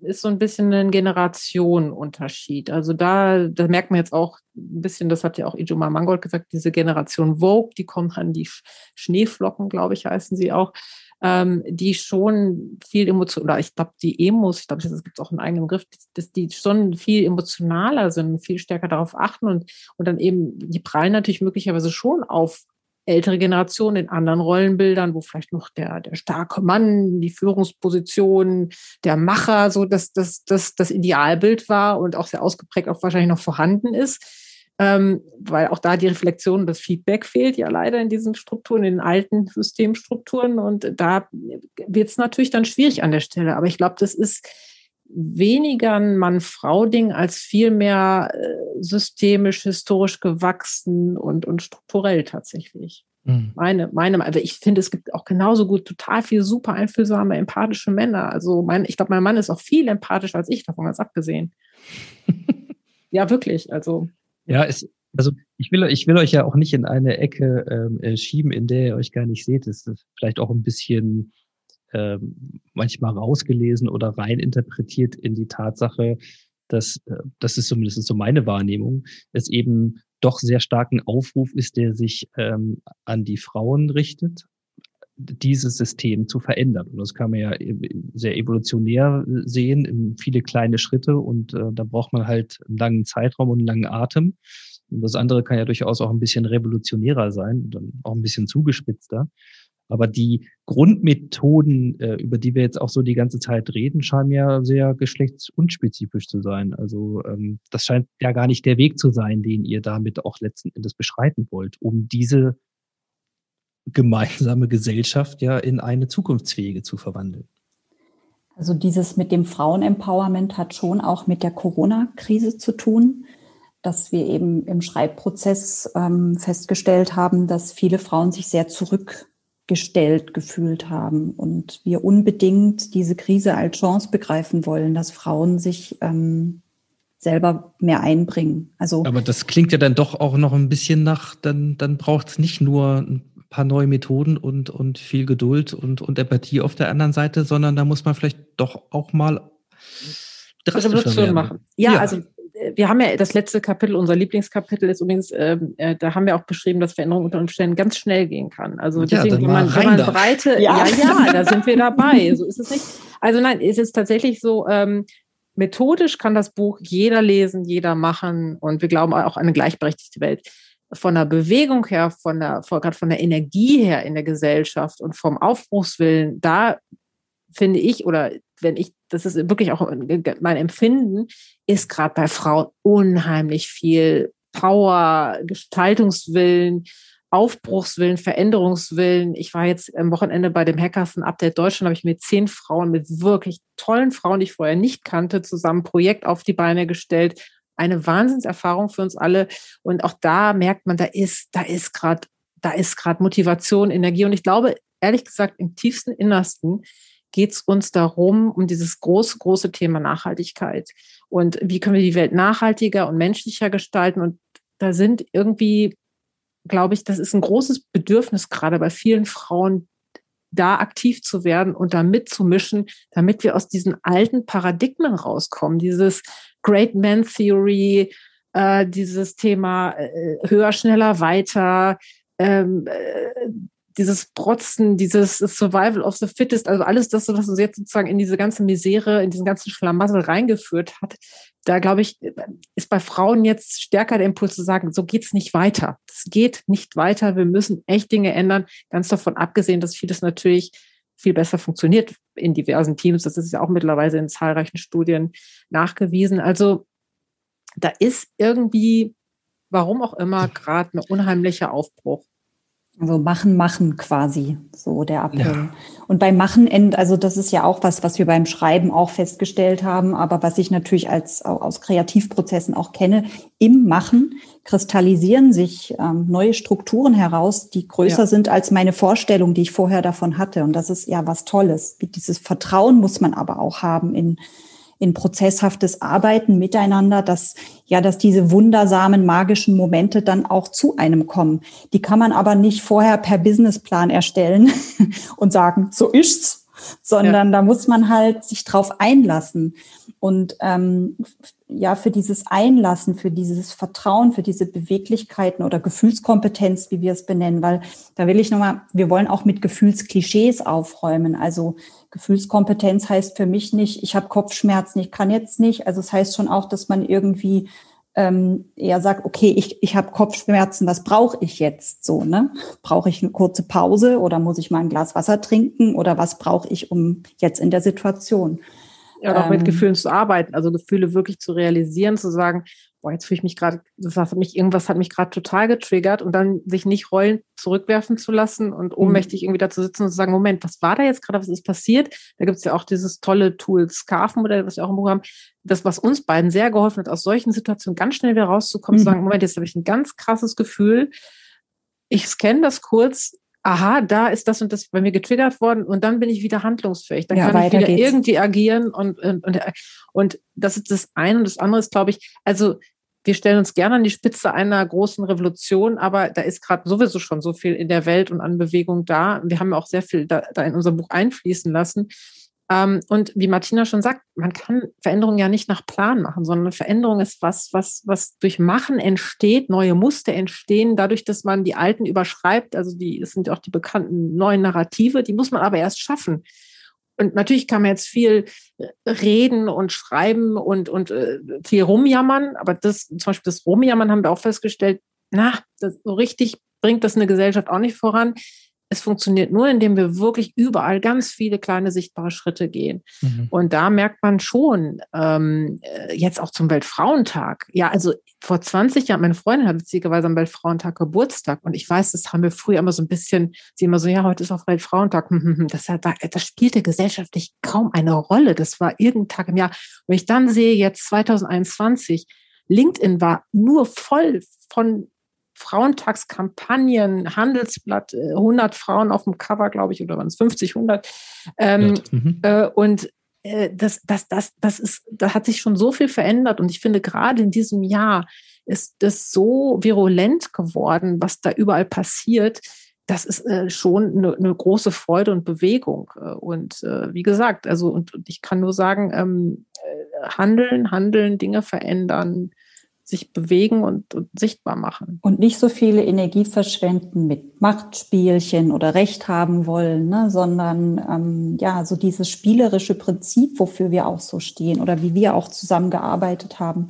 ist so ein bisschen ein Generationenunterschied. Also da, da merkt man jetzt auch ein bisschen, das hat ja auch Ijoma Mangold gesagt, diese Generation Vogue, die kommen an die Schneeflocken, glaube ich, heißen sie auch ähm, die schon viel emotional, oder ich glaube, die Emos, ich glaube, das gibt auch einen eigenen Begriff, dass die schon viel emotionaler sind, viel stärker darauf achten und, und dann eben, die prallen natürlich möglicherweise schon auf ältere Generationen in anderen Rollenbildern, wo vielleicht noch der, der starke Mann, die Führungsposition, der Macher, so dass das, das, das Idealbild war und auch sehr ausgeprägt auch wahrscheinlich noch vorhanden ist ähm, weil auch da die Reflexion und das Feedback fehlt ja leider in diesen Strukturen, in den alten Systemstrukturen. Und da wird es natürlich dann schwierig an der Stelle. Aber ich glaube, das ist weniger ein Mann-Frau-Ding als vielmehr äh, systemisch, historisch gewachsen und, und strukturell tatsächlich. Mhm. Meine, meine, also ich finde, es gibt auch genauso gut total viel super einfühlsame, empathische Männer. Also mein, ich glaube, mein Mann ist auch viel empathischer als ich, davon ganz abgesehen. ja, wirklich. Also. Ja, es, also ich will, ich will euch ja auch nicht in eine Ecke ähm, äh, schieben, in der ihr euch gar nicht seht. Das ist vielleicht auch ein bisschen ähm, manchmal rausgelesen oder reininterpretiert in die Tatsache, dass, äh, das ist zumindest so meine Wahrnehmung, es eben doch sehr starken Aufruf ist, der sich ähm, an die Frauen richtet, dieses System zu verändern. Und das kann man ja e, sehr evolutionär sehen, viele kleine Schritte und äh, da braucht man halt einen langen Zeitraum und einen langen Atem. Und das andere kann ja durchaus auch ein bisschen revolutionärer sein, dann auch ein bisschen zugespitzter. Aber die Grundmethoden, äh, über die wir jetzt auch so die ganze Zeit reden, scheinen ja sehr geschlechtsunspezifisch zu sein. Also ähm, das scheint ja gar nicht der Weg zu sein, den ihr damit auch letzten Endes beschreiten wollt, um diese gemeinsame Gesellschaft ja in eine zukunftsfähige zu verwandeln. Also dieses mit dem Frauenempowerment hat schon auch mit der Corona-Krise zu tun, dass wir eben im Schreibprozess ähm, festgestellt haben, dass viele Frauen sich sehr zurückgestellt gefühlt haben und wir unbedingt diese Krise als Chance begreifen wollen, dass Frauen sich ähm, selber mehr einbringen. Also aber das klingt ja dann doch auch noch ein bisschen nach, dann dann braucht es nicht nur ein paar neue Methoden und, und viel Geduld und, und Empathie auf der anderen Seite, sondern da muss man vielleicht doch auch mal Revolution machen. Ja, ja, also äh, wir haben ja das letzte Kapitel, unser Lieblingskapitel ist übrigens, ähm, äh, da haben wir auch beschrieben, dass Veränderung unter Umständen ganz schnell gehen kann. Also deswegen, ja, wenn, man, wenn man breite, ja. ja, ja, da sind wir dabei. So ist es nicht. Also nein, es ist tatsächlich so, ähm, methodisch kann das Buch jeder lesen, jeder machen und wir glauben auch an eine gleichberechtigte Welt von der Bewegung her, von der, gerade von der Energie her in der Gesellschaft und vom Aufbruchswillen, da finde ich, oder wenn ich, das ist wirklich auch mein Empfinden, ist gerade bei Frauen unheimlich viel Power, Gestaltungswillen, Aufbruchswillen, Veränderungswillen. Ich war jetzt am Wochenende bei dem Hackathon Update Deutschland, habe ich mit zehn Frauen, mit wirklich tollen Frauen, die ich vorher nicht kannte, zusammen ein Projekt auf die Beine gestellt, eine Wahnsinnserfahrung für uns alle. Und auch da merkt man, da ist, da ist gerade, da ist gerade Motivation, Energie. Und ich glaube, ehrlich gesagt, im tiefsten Innersten geht es uns darum, um dieses große, große Thema Nachhaltigkeit. Und wie können wir die Welt nachhaltiger und menschlicher gestalten? Und da sind irgendwie, glaube ich, das ist ein großes Bedürfnis gerade bei vielen Frauen, da aktiv zu werden und da mitzumischen, damit wir aus diesen alten Paradigmen rauskommen. Dieses Great Man Theory, äh, dieses Thema äh, höher, schneller, weiter, ähm, äh, dieses Protzen, dieses Survival of the Fittest, also alles das, was uns jetzt sozusagen in diese ganze Misere, in diesen ganzen Schlamassel reingeführt hat, da glaube ich, ist bei Frauen jetzt stärker der Impuls zu sagen, so geht's nicht weiter. Es geht nicht weiter. Wir müssen echt Dinge ändern. Ganz davon abgesehen, dass vieles natürlich viel besser funktioniert in diversen Teams. Das ist ja auch mittlerweile in zahlreichen Studien nachgewiesen. Also da ist irgendwie, warum auch immer, gerade ein unheimlicher Aufbruch. Also machen, machen quasi, so der Appell. Ja. Und beim Machen, also das ist ja auch was, was wir beim Schreiben auch festgestellt haben, aber was ich natürlich als aus Kreativprozessen auch kenne, im Machen kristallisieren sich ähm, neue Strukturen heraus, die größer ja. sind als meine Vorstellung, die ich vorher davon hatte. Und das ist ja was Tolles. Dieses Vertrauen muss man aber auch haben in in prozesshaftes Arbeiten miteinander, dass ja, dass diese wundersamen magischen Momente dann auch zu einem kommen. Die kann man aber nicht vorher per Businessplan erstellen und sagen, so ist's, sondern ja. da muss man halt sich drauf einlassen. Und ähm, ja, für dieses Einlassen, für dieses Vertrauen, für diese Beweglichkeiten oder Gefühlskompetenz, wie wir es benennen, weil da will ich nochmal, wir wollen auch mit Gefühlsklischees aufräumen. Also Gefühlskompetenz heißt für mich nicht, ich habe Kopfschmerzen, ich kann jetzt nicht. Also es das heißt schon auch, dass man irgendwie ähm, eher sagt, okay, ich, ich habe Kopfschmerzen, was brauche ich jetzt so, ne? Brauche ich eine kurze Pause oder muss ich mal ein Glas Wasser trinken oder was brauche ich um jetzt in der Situation? Ja, auch ähm, mit Gefühlen zu arbeiten, also Gefühle wirklich zu realisieren, zu sagen, boah, jetzt fühle ich mich gerade, das hat mich, irgendwas hat mich gerade total getriggert und dann sich nicht rollen, zurückwerfen zu lassen und mhm. ohnmächtig irgendwie da zu sitzen und zu sagen, Moment, was war da jetzt gerade, was ist passiert? Da gibt es ja auch dieses tolle Tool Scarf-Modell, was wir auch im Buch haben, das, was uns beiden sehr geholfen hat, aus solchen Situationen ganz schnell wieder rauszukommen, mhm. zu sagen, Moment, jetzt habe ich ein ganz krasses Gefühl, ich scanne das kurz, aha, da ist das und das bei mir getriggert worden und dann bin ich wieder handlungsfähig. Dann ja, kann ich wieder geht's. irgendwie agieren und, und, und, und das ist das eine und das andere ist, glaube ich, also wir stellen uns gerne an die Spitze einer großen Revolution, aber da ist gerade sowieso schon so viel in der Welt und an Bewegung da. Wir haben auch sehr viel da, da in unser Buch einfließen lassen. Ähm, und wie Martina schon sagt, man kann Veränderungen ja nicht nach Plan machen, sondern Veränderung ist was, was, was durch Machen entsteht, neue Muster entstehen, dadurch, dass man die alten überschreibt. Also die, es sind auch die bekannten neuen Narrative, die muss man aber erst schaffen. Und natürlich kann man jetzt viel äh, reden und schreiben und, und äh, viel rumjammern, aber das, zum Beispiel das Rumjammern haben wir auch festgestellt, na, das, so richtig bringt das eine Gesellschaft auch nicht voran. Es funktioniert nur, indem wir wirklich überall ganz viele kleine sichtbare Schritte gehen. Mhm. Und da merkt man schon, ähm, äh, jetzt auch zum Weltfrauentag. Ja, also vor 20 Jahren, meine Freundin hat witzigerweise am Weltfrauentag Geburtstag. Und ich weiß, das haben wir früher immer so ein bisschen, sie immer so, ja, heute ist auch Weltfrauentag. Hm, hm, hm. Das, das spielte gesellschaftlich kaum eine Rolle. Das war irgendein Tag im Jahr. Wenn ich dann sehe, jetzt 2021, LinkedIn war nur voll von Frauentagskampagnen, Handelsblatt, 100 äh, Frauen auf dem Cover, glaube ich, oder waren es 50, 100. Ähm, mhm. äh, und äh, das, das, das, das ist, da hat sich schon so viel verändert. Und ich finde, gerade in diesem Jahr ist das so virulent geworden, was da überall passiert. Das ist äh, schon eine, eine, große Freude und Bewegung. Äh, und äh, wie gesagt, also, und, und, ich kann nur sagen, ähm, handeln, handeln, Dinge verändern, sich bewegen und, und, sichtbar machen. Und nicht so viele Energie verschwenden mit Machtspielchen oder Recht haben wollen, ne, sondern ähm, ja, so dieses spielerische Prinzip, wofür wir auch so stehen oder wie wir auch zusammengearbeitet haben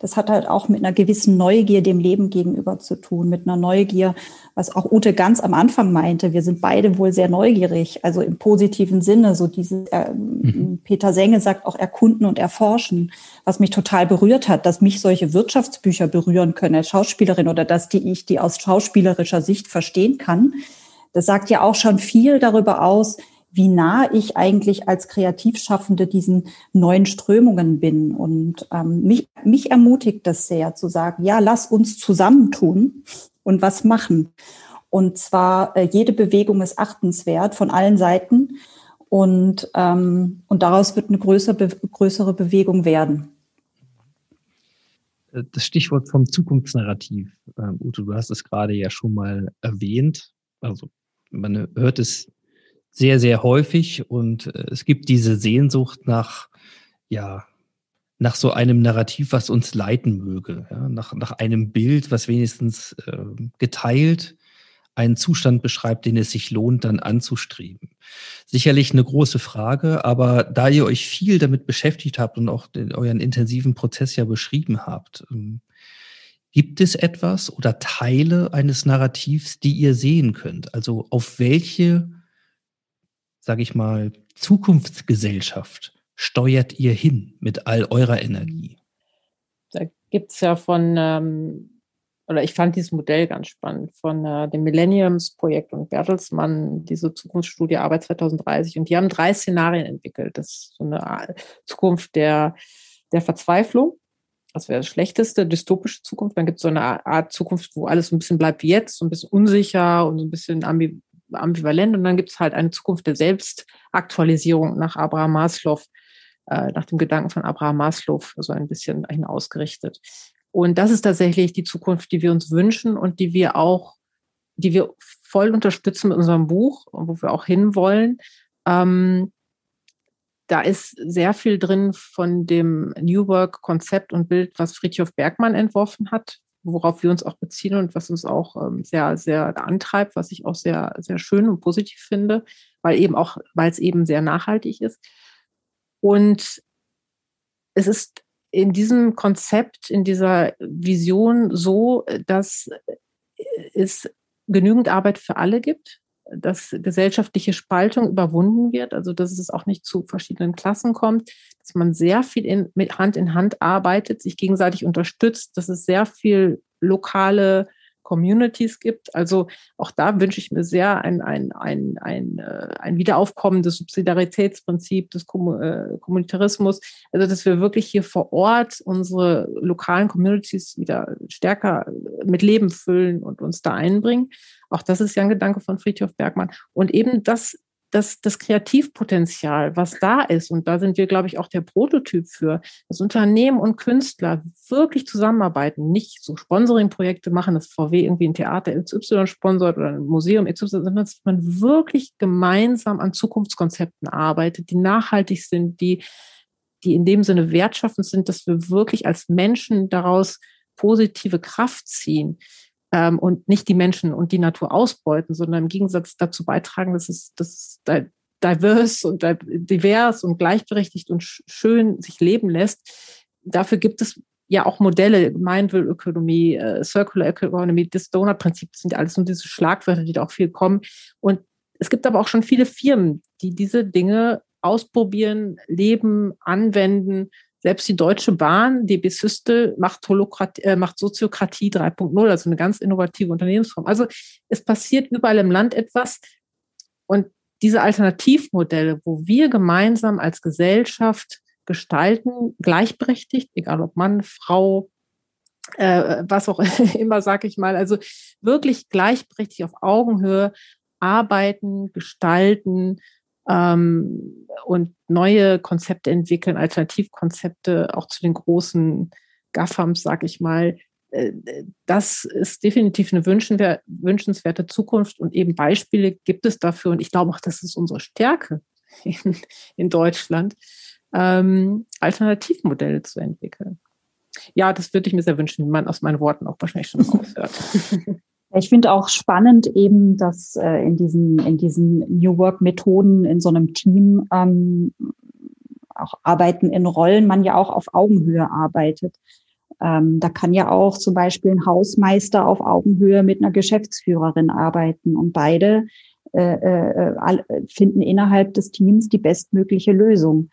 das hat halt auch mit einer gewissen Neugier dem Leben gegenüber zu tun, mit einer Neugier, was auch Ute ganz am Anfang meinte. Wir sind beide wohl sehr neugierig, also im positiven Sinne, so dieses, äh, mhm. Peter Senge sagt auch erkunden und erforschen, was mich total berührt hat, dass mich solche Wirtschaftsbücher berühren können als Schauspielerin oder dass die ich die aus schauspielerischer Sicht verstehen kann. Das sagt ja auch schon viel darüber aus, wie nah ich eigentlich als Kreativschaffende diesen neuen Strömungen bin. Und ähm, mich, mich ermutigt das sehr zu sagen, ja, lass uns zusammentun und was machen. Und zwar äh, jede Bewegung ist achtenswert von allen Seiten und, ähm, und daraus wird eine größere, be größere Bewegung werden. Das Stichwort vom Zukunftsnarrativ, ähm, Ute, du hast es gerade ja schon mal erwähnt. Also man hört es sehr, sehr häufig und äh, es gibt diese Sehnsucht nach, ja, nach so einem Narrativ, was uns leiten möge, ja, nach, nach einem Bild, was wenigstens äh, geteilt einen Zustand beschreibt, den es sich lohnt, dann anzustreben. Sicherlich eine große Frage, aber da ihr euch viel damit beschäftigt habt und auch den, euren intensiven Prozess ja beschrieben habt, ähm, gibt es etwas oder Teile eines Narrativs, die ihr sehen könnt? Also auf welche sage ich mal, Zukunftsgesellschaft steuert ihr hin mit all eurer Energie? Da gibt es ja von, ähm, oder ich fand dieses Modell ganz spannend, von äh, dem Millenniums-Projekt und Bertelsmann, diese Zukunftsstudie Arbeit 2030. Und die haben drei Szenarien entwickelt. Das ist so eine Zukunft der, der Verzweiflung. Das wäre das schlechteste, dystopische Zukunft. Dann gibt es so eine Art Zukunft, wo alles so ein bisschen bleibt wie jetzt, so ein bisschen unsicher und so ein bisschen ambivalent ambivalent. Und dann gibt es halt eine Zukunft der Selbstaktualisierung nach Abraham Maslow, äh, nach dem Gedanken von Abraham Maslow, so ein bisschen dahin ausgerichtet. Und das ist tatsächlich die Zukunft, die wir uns wünschen und die wir auch, die wir voll unterstützen mit unserem Buch, wo wir auch hinwollen. Ähm, da ist sehr viel drin von dem New Work-Konzept und Bild, was Friedhof Bergmann entworfen hat, worauf wir uns auch beziehen und was uns auch ähm, sehr, sehr antreibt, was ich auch sehr, sehr schön und positiv finde, weil eben auch, weil es eben sehr nachhaltig ist. Und es ist in diesem Konzept, in dieser Vision so, dass es genügend Arbeit für alle gibt, dass gesellschaftliche Spaltung überwunden wird, also dass es auch nicht zu verschiedenen Klassen kommt, dass man sehr viel in, mit Hand in Hand arbeitet, sich gegenseitig unterstützt, dass es sehr viel lokale Communities gibt. Also auch da wünsche ich mir sehr ein, ein, ein, ein, äh, ein Wiederaufkommen des Subsidiaritätsprinzips, des äh, Kommunitarismus. Also dass wir wirklich hier vor Ort unsere lokalen Communities wieder stärker mit Leben füllen und uns da einbringen. Auch das ist ja ein Gedanke von Friedhof Bergmann. Und eben das das, das Kreativpotenzial, was da ist, und da sind wir, glaube ich, auch der Prototyp für, dass Unternehmen und Künstler wirklich zusammenarbeiten, nicht so Sponsoring-Projekte machen, dass VW irgendwie ein Theater XY sponsort oder ein Museum XY, sondern dass man wirklich gemeinsam an Zukunftskonzepten arbeitet, die nachhaltig sind, die, die in dem Sinne wertschaffend sind, dass wir wirklich als Menschen daraus positive Kraft ziehen ähm, und nicht die Menschen und die Natur ausbeuten, sondern im Gegensatz dazu beitragen, dass es, dass es divers und divers und gleichberechtigt und schön sich leben lässt. Dafür gibt es ja auch Modelle, Mindful-Ökonomie, äh, Circular Economy, das Donut-Prinzip, sind alles nur diese Schlagwörter, die da auch viel kommen. Und es gibt aber auch schon viele Firmen, die diese Dinge ausprobieren, leben, anwenden selbst die Deutsche Bahn, DB Systel, macht, äh, macht Soziokratie 3.0, also eine ganz innovative Unternehmensform. Also es passiert überall im Land etwas. Und diese Alternativmodelle, wo wir gemeinsam als Gesellschaft gestalten, gleichberechtigt, egal ob Mann, Frau, äh, was auch immer, sage ich mal, also wirklich gleichberechtigt auf Augenhöhe arbeiten, gestalten, ähm, und neue Konzepte entwickeln, Alternativkonzepte auch zu den großen GAFAMs, sag ich mal. Äh, das ist definitiv eine wünschenswerte Zukunft und eben Beispiele gibt es dafür. Und ich glaube auch, das ist unsere Stärke in, in Deutschland, ähm, Alternativmodelle zu entwickeln. Ja, das würde ich mir sehr wünschen, wie man aus meinen Worten auch wahrscheinlich schon raushört. Ich finde auch spannend eben, dass äh, in diesen, in diesen New Work Methoden in so einem Team ähm, auch Arbeiten in Rollen man ja auch auf Augenhöhe arbeitet. Ähm, da kann ja auch zum Beispiel ein Hausmeister auf Augenhöhe mit einer Geschäftsführerin arbeiten und beide äh, äh, finden innerhalb des Teams die bestmögliche Lösung.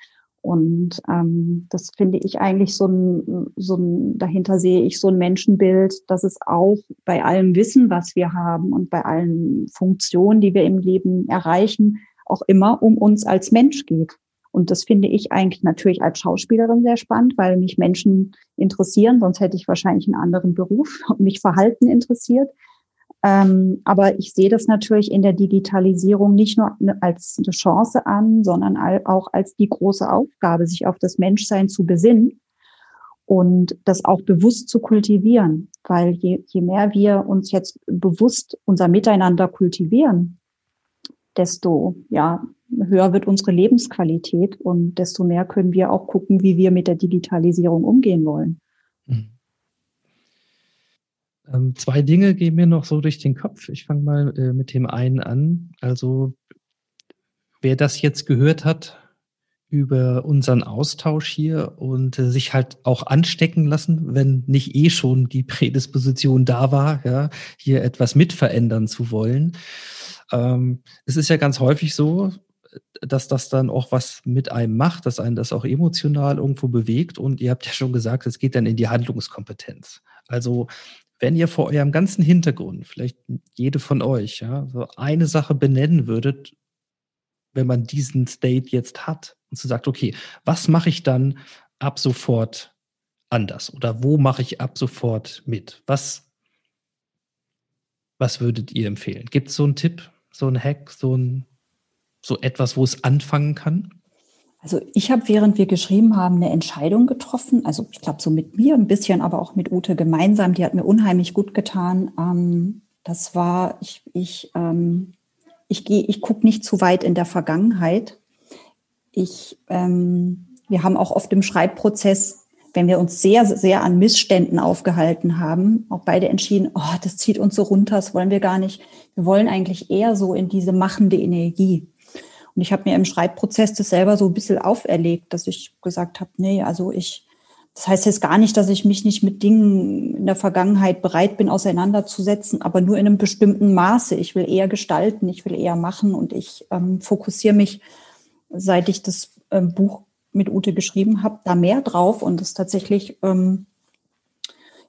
Und ähm, das finde ich eigentlich so ein, so ein, dahinter sehe ich so ein Menschenbild, dass es auch bei allem Wissen, was wir haben und bei allen Funktionen, die wir im Leben erreichen, auch immer um uns als Mensch geht. Und das finde ich eigentlich natürlich als Schauspielerin sehr spannend, weil mich Menschen interessieren, sonst hätte ich wahrscheinlich einen anderen Beruf und mich Verhalten interessiert. Ähm, aber ich sehe das natürlich in der Digitalisierung nicht nur als eine Chance an, sondern auch als die große Aufgabe, sich auf das Menschsein zu besinnen und das auch bewusst zu kultivieren. Weil je, je mehr wir uns jetzt bewusst unser Miteinander kultivieren, desto ja, höher wird unsere Lebensqualität und desto mehr können wir auch gucken, wie wir mit der Digitalisierung umgehen wollen. Mhm. Ähm, zwei Dinge gehen mir noch so durch den Kopf. Ich fange mal äh, mit dem einen an. Also wer das jetzt gehört hat über unseren Austausch hier und äh, sich halt auch anstecken lassen, wenn nicht eh schon die Prädisposition da war, ja, hier etwas mitverändern zu wollen. Ähm, es ist ja ganz häufig so, dass das dann auch was mit einem macht, dass einen das auch emotional irgendwo bewegt. Und ihr habt ja schon gesagt, es geht dann in die Handlungskompetenz. Also wenn ihr vor eurem ganzen Hintergrund, vielleicht jede von euch, ja, so eine Sache benennen würdet, wenn man diesen State jetzt hat und so sagt, okay, was mache ich dann ab sofort anders oder wo mache ich ab sofort mit? Was, was würdet ihr empfehlen? Gibt es so einen Tipp, so einen Hack, so, ein, so etwas, wo es anfangen kann? Also ich habe, während wir geschrieben haben, eine Entscheidung getroffen. Also ich glaube so mit mir ein bisschen, aber auch mit Ute gemeinsam. Die hat mir unheimlich gut getan. Ähm, das war, ich, ich, ähm, ich gehe, ich gucke nicht zu weit in der Vergangenheit. Ich, ähm, wir haben auch oft im Schreibprozess, wenn wir uns sehr, sehr an Missständen aufgehalten haben, auch beide entschieden, oh, das zieht uns so runter, das wollen wir gar nicht. Wir wollen eigentlich eher so in diese machende Energie. Und ich habe mir im Schreibprozess das selber so ein bisschen auferlegt, dass ich gesagt habe, nee, also ich, das heißt jetzt gar nicht, dass ich mich nicht mit Dingen in der Vergangenheit bereit bin, auseinanderzusetzen, aber nur in einem bestimmten Maße. Ich will eher gestalten, ich will eher machen und ich ähm, fokussiere mich, seit ich das ähm, Buch mit Ute geschrieben habe, da mehr drauf und es tatsächlich, ähm,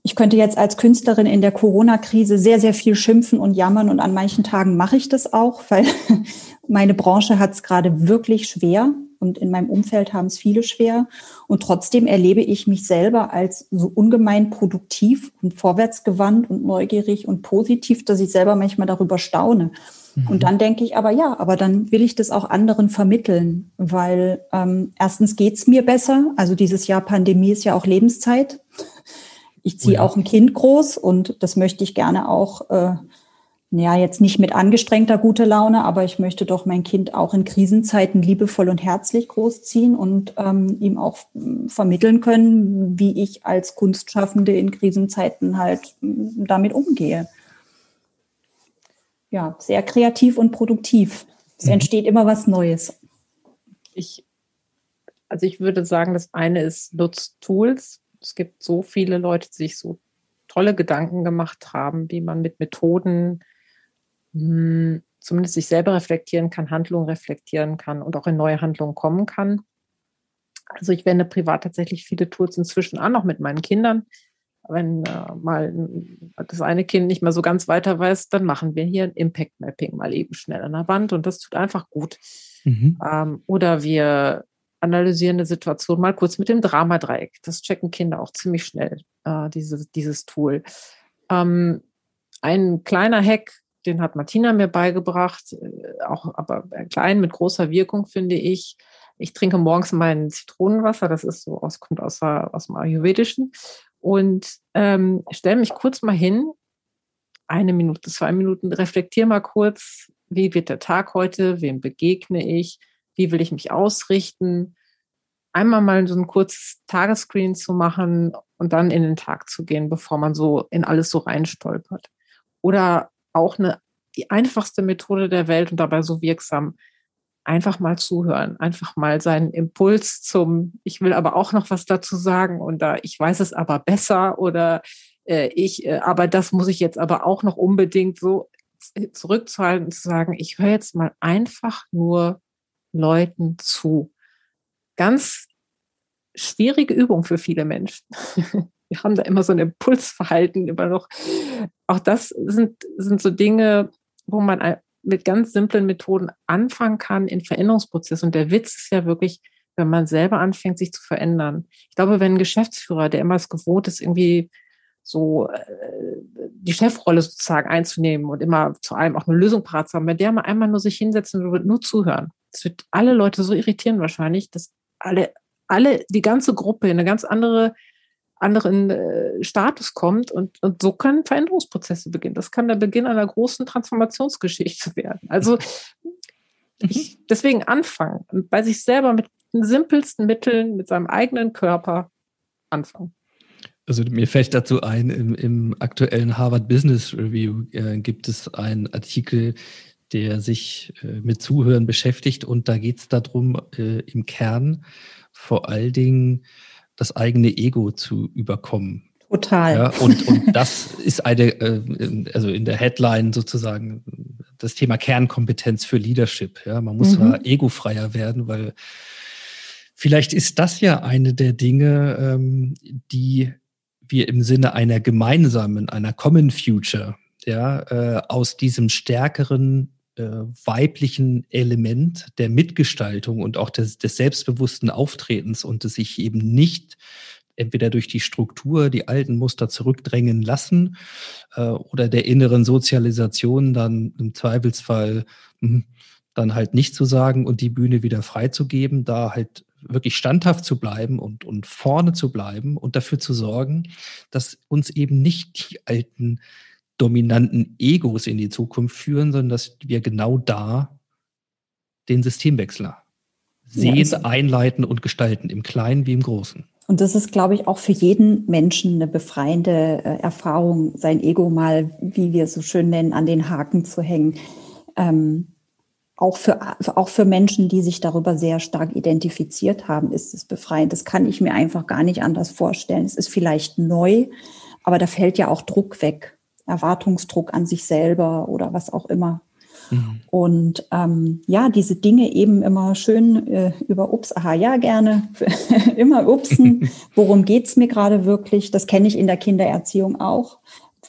ich könnte jetzt als Künstlerin in der Corona-Krise sehr, sehr viel schimpfen und jammern und an manchen Tagen mache ich das auch, weil meine Branche hat es gerade wirklich schwer und in meinem Umfeld haben es viele schwer. Und trotzdem erlebe ich mich selber als so ungemein produktiv und vorwärtsgewandt und neugierig und positiv, dass ich selber manchmal darüber staune. Mhm. Und dann denke ich aber ja, aber dann will ich das auch anderen vermitteln, weil ähm, erstens geht's mir besser. Also dieses Jahr Pandemie ist ja auch Lebenszeit. Ich ziehe ja. auch ein Kind groß und das möchte ich gerne auch äh, ja, jetzt nicht mit angestrengter gute Laune, aber ich möchte doch mein Kind auch in Krisenzeiten liebevoll und herzlich großziehen und ähm, ihm auch hm, vermitteln können, wie ich als Kunstschaffende in Krisenzeiten halt hm, damit umgehe. Ja, sehr kreativ und produktiv. Es mhm. entsteht immer was Neues. Ich, also ich würde sagen, das eine ist nutzt Tools. Es gibt so viele Leute, die sich so tolle Gedanken gemacht haben, wie man mit Methoden hm, zumindest sich selber reflektieren kann, Handlungen reflektieren kann und auch in neue Handlungen kommen kann. Also ich wende privat tatsächlich viele Tools inzwischen an, auch mit meinen Kindern. Wenn äh, mal das eine Kind nicht mehr so ganz weiter weiß, dann machen wir hier ein Impact Mapping mal eben schnell an der Wand und das tut einfach gut. Mhm. Ähm, oder wir analysieren eine Situation mal kurz mit dem Dramadreieck. Das checken Kinder auch ziemlich schnell, äh, diese, dieses Tool. Ähm, ein kleiner Hack, den hat Martina mir beigebracht, äh, auch aber klein mit großer Wirkung, finde ich. Ich trinke morgens mein Zitronenwasser, das ist so aus, kommt aus, aus dem Ayurvedischen. Und ähm, stelle mich kurz mal hin, eine Minute, zwei Minuten, reflektiere mal kurz, wie wird der Tag heute, wem begegne ich, wie will ich mich ausrichten. Einmal mal so ein kurzes Tagesscreen zu machen und dann in den Tag zu gehen, bevor man so in alles so reinstolpert. Oder auch eine, die einfachste Methode der Welt und dabei so wirksam. Einfach mal zuhören, einfach mal seinen Impuls zum, ich will aber auch noch was dazu sagen und da, ich weiß es aber besser oder äh, ich, äh, aber das muss ich jetzt aber auch noch unbedingt so zurückzuhalten und zu sagen, ich höre jetzt mal einfach nur Leuten zu. Ganz schwierige Übung für viele Menschen. wir haben da immer so ein Impulsverhalten immer noch. Auch das sind, sind so Dinge, wo man mit ganz simplen Methoden anfangen kann in Veränderungsprozess. Und der Witz ist ja wirklich, wenn man selber anfängt, sich zu verändern. Ich glaube, wenn ein Geschäftsführer, der immer es gewohnt ist, irgendwie so äh, die Chefrolle sozusagen einzunehmen und immer zu allem auch eine Lösung parat zu haben, wenn der mal einmal nur sich hinsetzen würde, nur zuhören. Das wird alle Leute so irritieren wahrscheinlich, dass alle, alle, die ganze Gruppe in eine ganz andere anderen äh, Status kommt und, und so können Veränderungsprozesse beginnen. Das kann der Beginn einer großen Transformationsgeschichte werden. Also mhm. ich, deswegen anfangen, bei sich selber mit den simpelsten Mitteln, mit seinem eigenen Körper anfangen. Also mir fällt dazu ein, im, im aktuellen Harvard Business Review äh, gibt es einen Artikel, der sich äh, mit Zuhören beschäftigt und da geht es darum, äh, im Kern vor allen Dingen das eigene Ego zu überkommen. Total. Ja, und, und das ist eine, äh, also in der Headline sozusagen das Thema Kernkompetenz für Leadership. Ja, man muss mhm. egofreier werden, weil vielleicht ist das ja eine der Dinge, ähm, die wir im Sinne einer gemeinsamen, einer Common Future, ja, äh, aus diesem stärkeren weiblichen Element der Mitgestaltung und auch des, des selbstbewussten Auftretens und des sich eben nicht entweder durch die Struktur die alten Muster zurückdrängen lassen äh, oder der inneren Sozialisation dann im Zweifelsfall mh, dann halt nicht zu sagen und die Bühne wieder freizugeben, da halt wirklich standhaft zu bleiben und, und vorne zu bleiben und dafür zu sorgen, dass uns eben nicht die alten dominanten Egos in die Zukunft führen, sondern dass wir genau da den Systemwechsler sehen, ja, also einleiten und gestalten, im Kleinen wie im Großen. Und das ist, glaube ich, auch für jeden Menschen eine befreiende äh, Erfahrung, sein Ego mal, wie wir es so schön nennen, an den Haken zu hängen. Ähm, auch für, auch für Menschen, die sich darüber sehr stark identifiziert haben, ist es befreiend. Das kann ich mir einfach gar nicht anders vorstellen. Es ist vielleicht neu, aber da fällt ja auch Druck weg. Erwartungsdruck an sich selber oder was auch immer. Mhm. Und ähm, ja, diese Dinge eben immer schön äh, über Ups, aha, ja, gerne, immer Upsen. Worum geht's mir gerade wirklich? Das kenne ich in der Kindererziehung auch.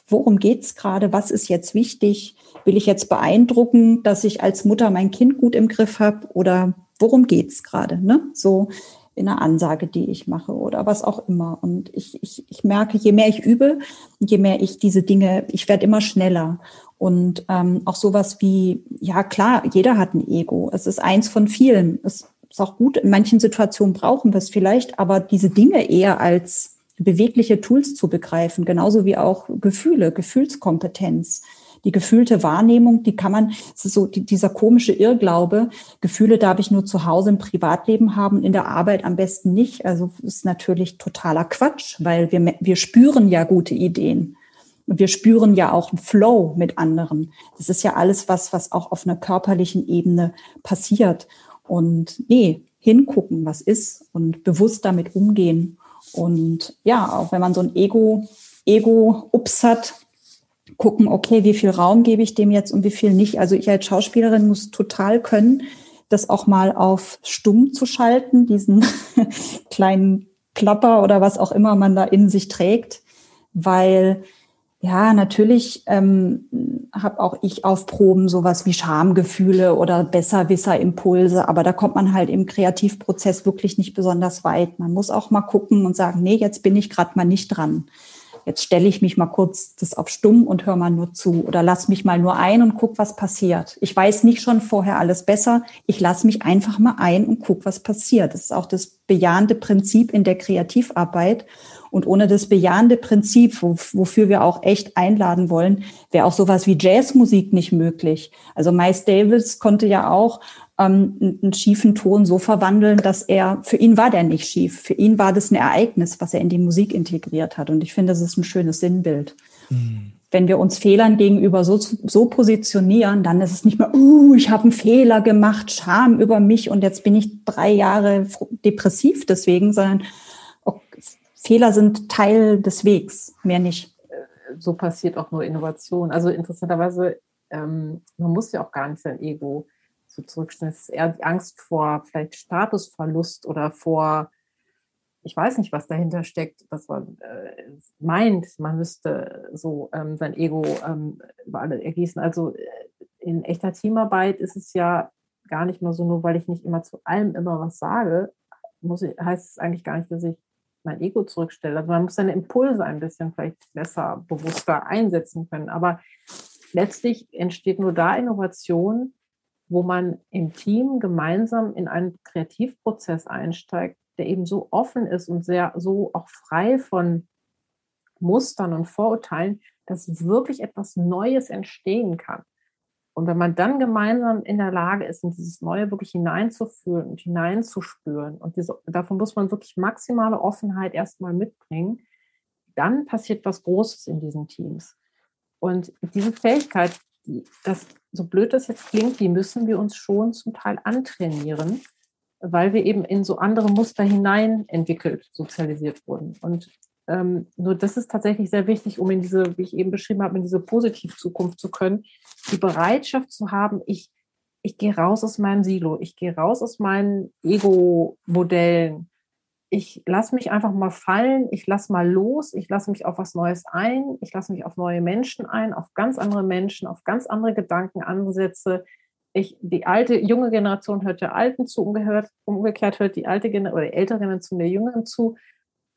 Worum geht's gerade? Was ist jetzt wichtig? Will ich jetzt beeindrucken, dass ich als Mutter mein Kind gut im Griff habe? Oder worum geht's gerade? Ne? So in einer Ansage, die ich mache oder was auch immer. Und ich, ich, ich merke, je mehr ich übe, je mehr ich diese Dinge, ich werde immer schneller. Und ähm, auch sowas wie, ja klar, jeder hat ein Ego. Es ist eins von vielen. Es ist auch gut, in manchen Situationen brauchen wir es vielleicht, aber diese Dinge eher als bewegliche Tools zu begreifen, genauso wie auch Gefühle, Gefühlskompetenz. Die gefühlte Wahrnehmung, die kann man, so die, dieser komische Irrglaube, Gefühle darf ich nur zu Hause im Privatleben haben, in der Arbeit am besten nicht. Also ist natürlich totaler Quatsch, weil wir, wir spüren ja gute Ideen. Und wir spüren ja auch einen Flow mit anderen. Das ist ja alles was, was auch auf einer körperlichen Ebene passiert. Und nee, hingucken, was ist und bewusst damit umgehen. Und ja, auch wenn man so ein Ego, Ego-Ups hat, gucken, okay, wie viel Raum gebe ich dem jetzt und wie viel nicht. Also ich als Schauspielerin muss total können, das auch mal auf stumm zu schalten, diesen kleinen Klapper oder was auch immer man da in sich trägt, weil ja, natürlich ähm, habe auch ich auf Proben sowas wie Schamgefühle oder Besserwisser-Impulse, aber da kommt man halt im Kreativprozess wirklich nicht besonders weit. Man muss auch mal gucken und sagen, nee, jetzt bin ich gerade mal nicht dran. Jetzt stelle ich mich mal kurz das auf stumm und höre mal nur zu oder lass mich mal nur ein und guck, was passiert. Ich weiß nicht schon vorher alles besser. Ich lasse mich einfach mal ein und guck, was passiert. Das ist auch das bejahende Prinzip in der Kreativarbeit. Und ohne das bejahende Prinzip, wo, wofür wir auch echt einladen wollen, wäre auch sowas wie Jazzmusik nicht möglich. Also Miles Davis konnte ja auch ähm, einen schiefen Ton so verwandeln, dass er, für ihn war der nicht schief. Für ihn war das ein Ereignis, was er in die Musik integriert hat. Und ich finde, das ist ein schönes Sinnbild. Mhm. Wenn wir uns Fehlern gegenüber so, so positionieren, dann ist es nicht mehr, uh, ich habe einen Fehler gemacht, Scham über mich und jetzt bin ich drei Jahre depressiv deswegen, sondern Fehler sind Teil des Wegs, mehr nicht. So passiert auch nur Innovation. Also interessanterweise, ähm, man muss ja auch gar nicht sein Ego so. Es ist eher die Angst vor vielleicht Statusverlust oder vor, ich weiß nicht, was dahinter steckt, dass man äh, meint, man müsste so ähm, sein Ego ähm, über alle ergießen. Also äh, in echter Teamarbeit ist es ja gar nicht mehr so, nur weil ich nicht immer zu allem immer was sage, muss ich, heißt es eigentlich gar nicht, dass ich mein Ego zurückstelle. Also man muss seine Impulse ein bisschen vielleicht besser, bewusster einsetzen können. Aber letztlich entsteht nur da Innovation, wo man im Team gemeinsam in einen Kreativprozess einsteigt, der eben so offen ist und sehr so auch frei von Mustern und Vorurteilen, dass wirklich etwas Neues entstehen kann. Und wenn man dann gemeinsam in der Lage ist, in dieses Neue wirklich hineinzufühlen und hineinzuspüren, und diese, davon muss man wirklich maximale Offenheit erstmal mitbringen, dann passiert was Großes in diesen Teams. Und diese Fähigkeit, das, so blöd das jetzt klingt, die müssen wir uns schon zum Teil antrainieren, weil wir eben in so andere Muster hinein entwickelt, sozialisiert wurden. Und ähm, nur das ist tatsächlich sehr wichtig, um in diese, wie ich eben beschrieben habe, in diese positive Zukunft zu können, die Bereitschaft zu haben, ich, ich gehe raus aus meinem Silo, ich gehe raus aus meinen Ego-Modellen. Ich lasse mich einfach mal fallen, ich lasse mal los, ich lasse mich auf was Neues ein, ich lasse mich auf neue Menschen ein, auf ganz andere Menschen, auf ganz andere Gedankenansätze. Ich, die alte, junge Generation hört der Alten zu, umgekehrt, umgekehrt hört die alte Generation oder die ältere Generation der Jüngeren zu.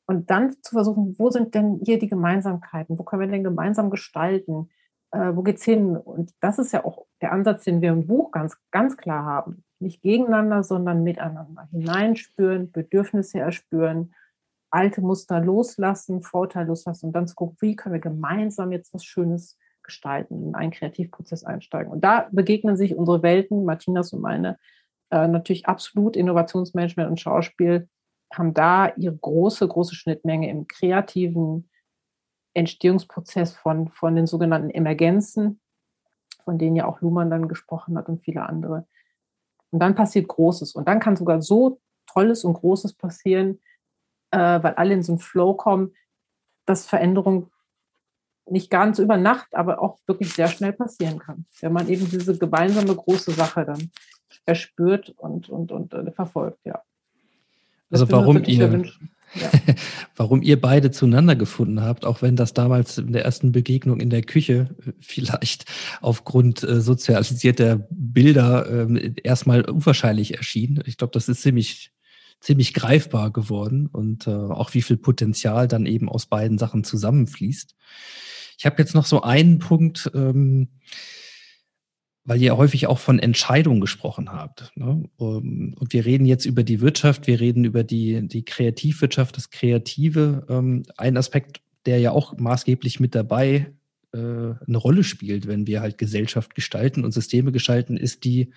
Und dann zu versuchen, wo sind denn hier die Gemeinsamkeiten? Wo können wir denn gemeinsam gestalten? Äh, wo geht's hin? Und das ist ja auch der Ansatz, den wir im Buch ganz, ganz klar haben. Nicht gegeneinander, sondern miteinander. Hineinspüren, Bedürfnisse erspüren, alte Muster loslassen, Vorteile loslassen und dann zu gucken, wie können wir gemeinsam jetzt was Schönes gestalten, in einen Kreativprozess einsteigen. Und da begegnen sich unsere Welten, Martinas und meine, äh, natürlich absolut Innovationsmanagement und Schauspiel haben da ihre große, große Schnittmenge im kreativen Entstehungsprozess von, von den sogenannten Emergenzen, von denen ja auch Luhmann dann gesprochen hat und viele andere. Und dann passiert Großes. Und dann kann sogar so Tolles und Großes passieren, äh, weil alle in so einen Flow kommen, dass Veränderung nicht ganz über Nacht, aber auch wirklich sehr schnell passieren kann, wenn man eben diese gemeinsame große Sache dann erspürt und, und, und äh, verfolgt, ja. Das also warum ihr, warum ihr beide zueinander gefunden habt, auch wenn das damals in der ersten Begegnung in der Küche äh, vielleicht aufgrund äh, sozialisierter Bilder äh, erstmal unwahrscheinlich erschien. Ich glaube, das ist ziemlich ziemlich greifbar geworden und äh, auch wie viel Potenzial dann eben aus beiden Sachen zusammenfließt. Ich habe jetzt noch so einen Punkt, ähm, weil ihr häufig auch von Entscheidungen gesprochen habt. Ne? Ähm, und wir reden jetzt über die Wirtschaft, wir reden über die, die Kreativwirtschaft, das Kreative. Ähm, ein Aspekt, der ja auch maßgeblich mit dabei äh, eine Rolle spielt, wenn wir halt Gesellschaft gestalten und Systeme gestalten, ist die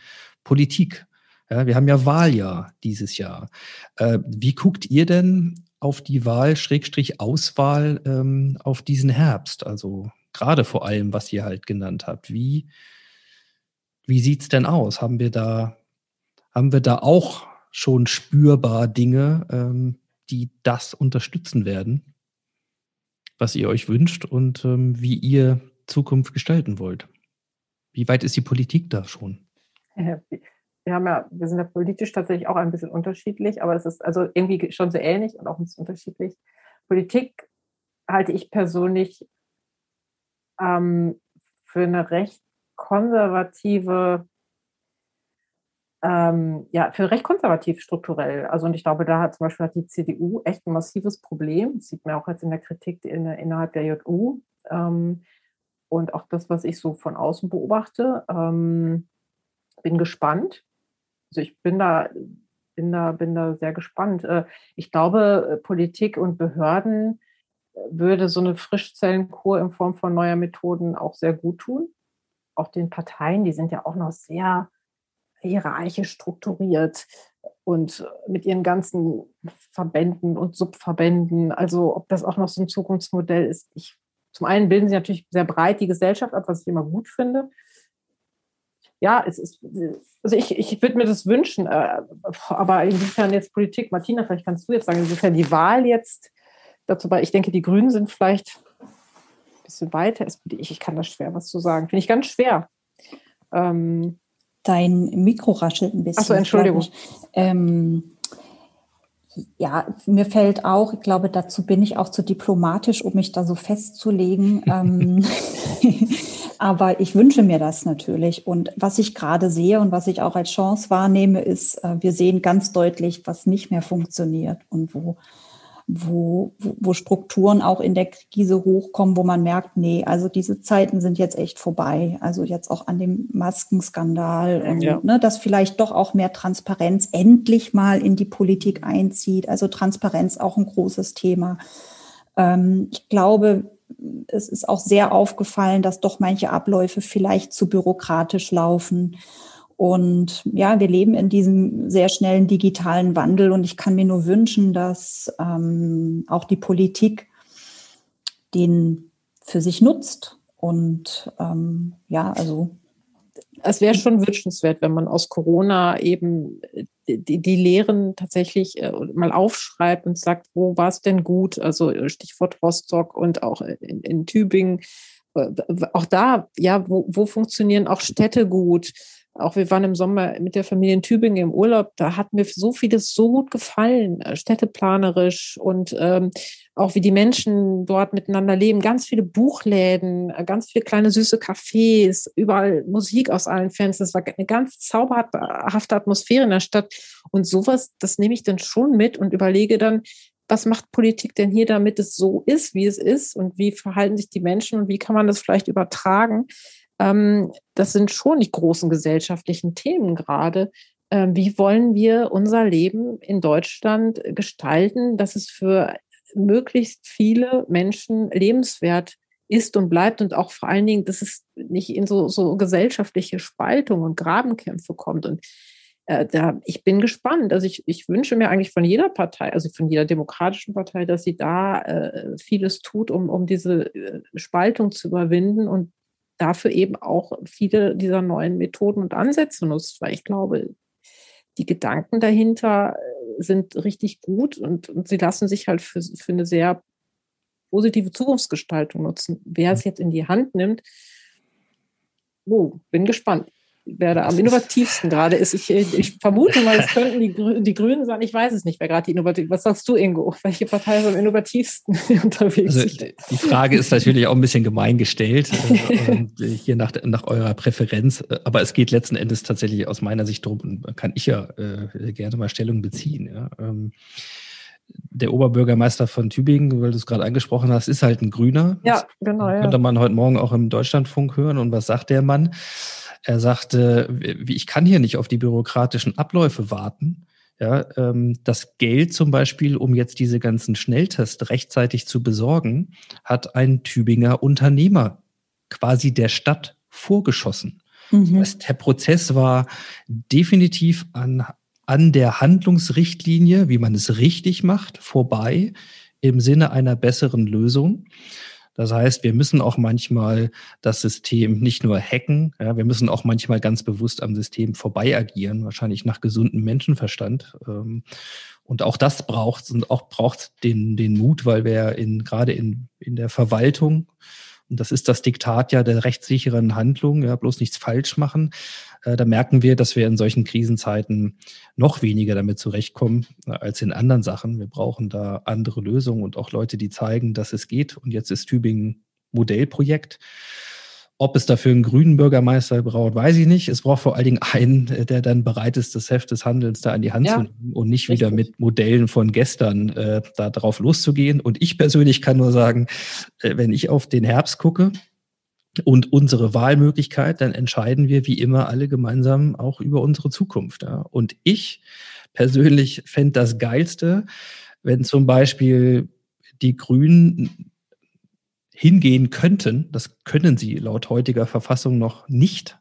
Politik. Ja, wir haben ja Wahljahr dieses Jahr. Äh, wie guckt ihr denn auf die Wahl, Schrägstrich Auswahl ähm, auf diesen Herbst? Also gerade vor allem, was ihr halt genannt habt. Wie, wie sieht's denn aus? Haben wir da, haben wir da auch schon spürbar Dinge, ähm, die das unterstützen werden, was ihr euch wünscht und ähm, wie ihr Zukunft gestalten wollt? Wie weit ist die Politik da schon? wir haben ja, wir sind ja politisch tatsächlich auch ein bisschen unterschiedlich, aber es ist also irgendwie schon sehr ähnlich und auch ein bisschen unterschiedlich. Politik halte ich persönlich ähm, für eine recht konservative, ähm, ja, für recht konservativ strukturell. Also und ich glaube, da hat zum Beispiel die CDU echt ein massives Problem. Das sieht man auch jetzt in der Kritik in, innerhalb der JU. Ähm, und auch das, was ich so von außen beobachte. Ähm, bin gespannt, also ich bin da, bin da, bin da sehr gespannt. Äh, ich glaube, Politik und Behörden äh, würde so eine Frischzellenkur in Form von neuer Methoden auch sehr gut tun. Auch den Parteien, die sind ja auch noch sehr hierarchisch strukturiert und mit ihren ganzen Verbänden und Subverbänden. Also ob das auch noch so ein Zukunftsmodell ist. Ich, zum einen bilden sie natürlich sehr breit die Gesellschaft ab, was ich immer gut finde ja, es ist, also ich, ich würde mir das wünschen, äh, aber inwiefern jetzt Politik, Martina, vielleicht kannst du jetzt sagen, inwiefern die Wahl jetzt dazu bei, ich denke, die Grünen sind vielleicht bisschen weiter, ich, ich kann da schwer was zu sagen, finde ich ganz schwer. Ähm, Dein Mikro raschelt ein bisschen. Achso, Entschuldigung. Ähm, ja, mir fällt auch, ich glaube, dazu bin ich auch zu diplomatisch, um mich da so festzulegen. ähm, Aber ich wünsche mir das natürlich. Und was ich gerade sehe und was ich auch als Chance wahrnehme, ist, äh, wir sehen ganz deutlich, was nicht mehr funktioniert und wo, wo, wo Strukturen auch in der Krise hochkommen, wo man merkt, nee, also diese Zeiten sind jetzt echt vorbei. Also jetzt auch an dem Maskenskandal und ja. ne, dass vielleicht doch auch mehr Transparenz endlich mal in die Politik einzieht. Also Transparenz auch ein großes Thema. Ähm, ich glaube, es ist auch sehr aufgefallen, dass doch manche Abläufe vielleicht zu bürokratisch laufen. Und ja, wir leben in diesem sehr schnellen digitalen Wandel und ich kann mir nur wünschen, dass ähm, auch die Politik den für sich nutzt. Und ähm, ja, also es wäre schon wünschenswert, wenn man aus Corona eben äh, die, die Lehren tatsächlich äh, mal aufschreibt und sagt, wo war es denn gut? Also äh, Stichwort Rostock und auch in, in Tübingen. Auch da, ja, wo, wo funktionieren auch Städte gut? Auch wir waren im Sommer mit der Familie in Tübingen im Urlaub, da hat mir so vieles so gut gefallen, äh, städteplanerisch und ähm, auch wie die Menschen dort miteinander leben. Ganz viele Buchläden, äh, ganz viele kleine süße Cafés, überall Musik aus allen Fenstern. Es war eine ganz zauberhafte Atmosphäre in der Stadt. Und sowas, das nehme ich dann schon mit und überlege dann, was macht Politik denn hier, damit es so ist, wie es ist und wie verhalten sich die Menschen und wie kann man das vielleicht übertragen? Ähm, das sind schon die großen gesellschaftlichen Themen gerade. Ähm, wie wollen wir unser Leben in Deutschland gestalten, dass es für möglichst viele Menschen lebenswert ist und bleibt und auch vor allen Dingen, dass es nicht in so, so gesellschaftliche Spaltung und Grabenkämpfe kommt. Und äh, da, ich bin gespannt. Also ich, ich wünsche mir eigentlich von jeder Partei, also von jeder demokratischen Partei, dass sie da äh, vieles tut, um, um diese äh, Spaltung zu überwinden und dafür eben auch viele dieser neuen Methoden und Ansätze nutzt, weil ich glaube, die Gedanken dahinter äh, sind richtig gut und, und sie lassen sich halt für, für eine sehr positive Zukunftsgestaltung nutzen. Wer es jetzt in die Hand nimmt, oh, bin gespannt wer da am innovativsten gerade ist. Ich, ich vermute mal, es könnten die, die Grünen sein. Ich weiß es nicht, wer gerade die innovativ. Was sagst du, Ingo? Welche Partei ist am innovativsten unterwegs? Also, die Frage ist natürlich auch ein bisschen gemein gestellt, äh, hier nach, nach eurer Präferenz. Aber es geht letzten Endes tatsächlich aus meiner Sicht darum, und kann ich ja äh, gerne mal Stellung beziehen. Ja. Ähm, der Oberbürgermeister von Tübingen, weil du es gerade angesprochen hast, ist halt ein Grüner. Ja, genau. Ja. Könnte man heute Morgen auch im Deutschlandfunk hören. Und was sagt der Mann? Er sagte, ich kann hier nicht auf die bürokratischen Abläufe warten. Ja, ähm, das Geld zum Beispiel, um jetzt diese ganzen Schnelltests rechtzeitig zu besorgen, hat ein Tübinger Unternehmer quasi der Stadt vorgeschossen. Mhm. Das heißt, der Prozess war definitiv an, an der Handlungsrichtlinie, wie man es richtig macht, vorbei im Sinne einer besseren Lösung. Das heißt, wir müssen auch manchmal das System nicht nur hacken, ja, wir müssen auch manchmal ganz bewusst am System vorbei agieren, wahrscheinlich nach gesundem Menschenverstand. Ähm, und auch das braucht und auch braucht den, den Mut, weil wir in, gerade in, in der Verwaltung, und das ist das Diktat ja der rechtssicheren Handlung, ja, bloß nichts falsch machen, äh, da merken wir, dass wir in solchen Krisenzeiten noch weniger damit zurechtkommen äh, als in anderen Sachen. Wir brauchen da andere Lösungen und auch Leute, die zeigen, dass es geht. Und jetzt ist Tübingen Modellprojekt. Ob es dafür einen grünen Bürgermeister braucht, weiß ich nicht. Es braucht vor allen Dingen einen, äh, der dann bereit ist, das Heft des Handelns da in die Hand ja, zu nehmen und nicht richtig. wieder mit Modellen von gestern äh, da drauf loszugehen. Und ich persönlich kann nur sagen, äh, wenn ich auf den Herbst gucke, und unsere Wahlmöglichkeit, dann entscheiden wir wie immer alle gemeinsam auch über unsere Zukunft. Ja. Und ich persönlich fände das Geilste, wenn zum Beispiel die Grünen hingehen könnten, das können sie laut heutiger Verfassung noch nicht,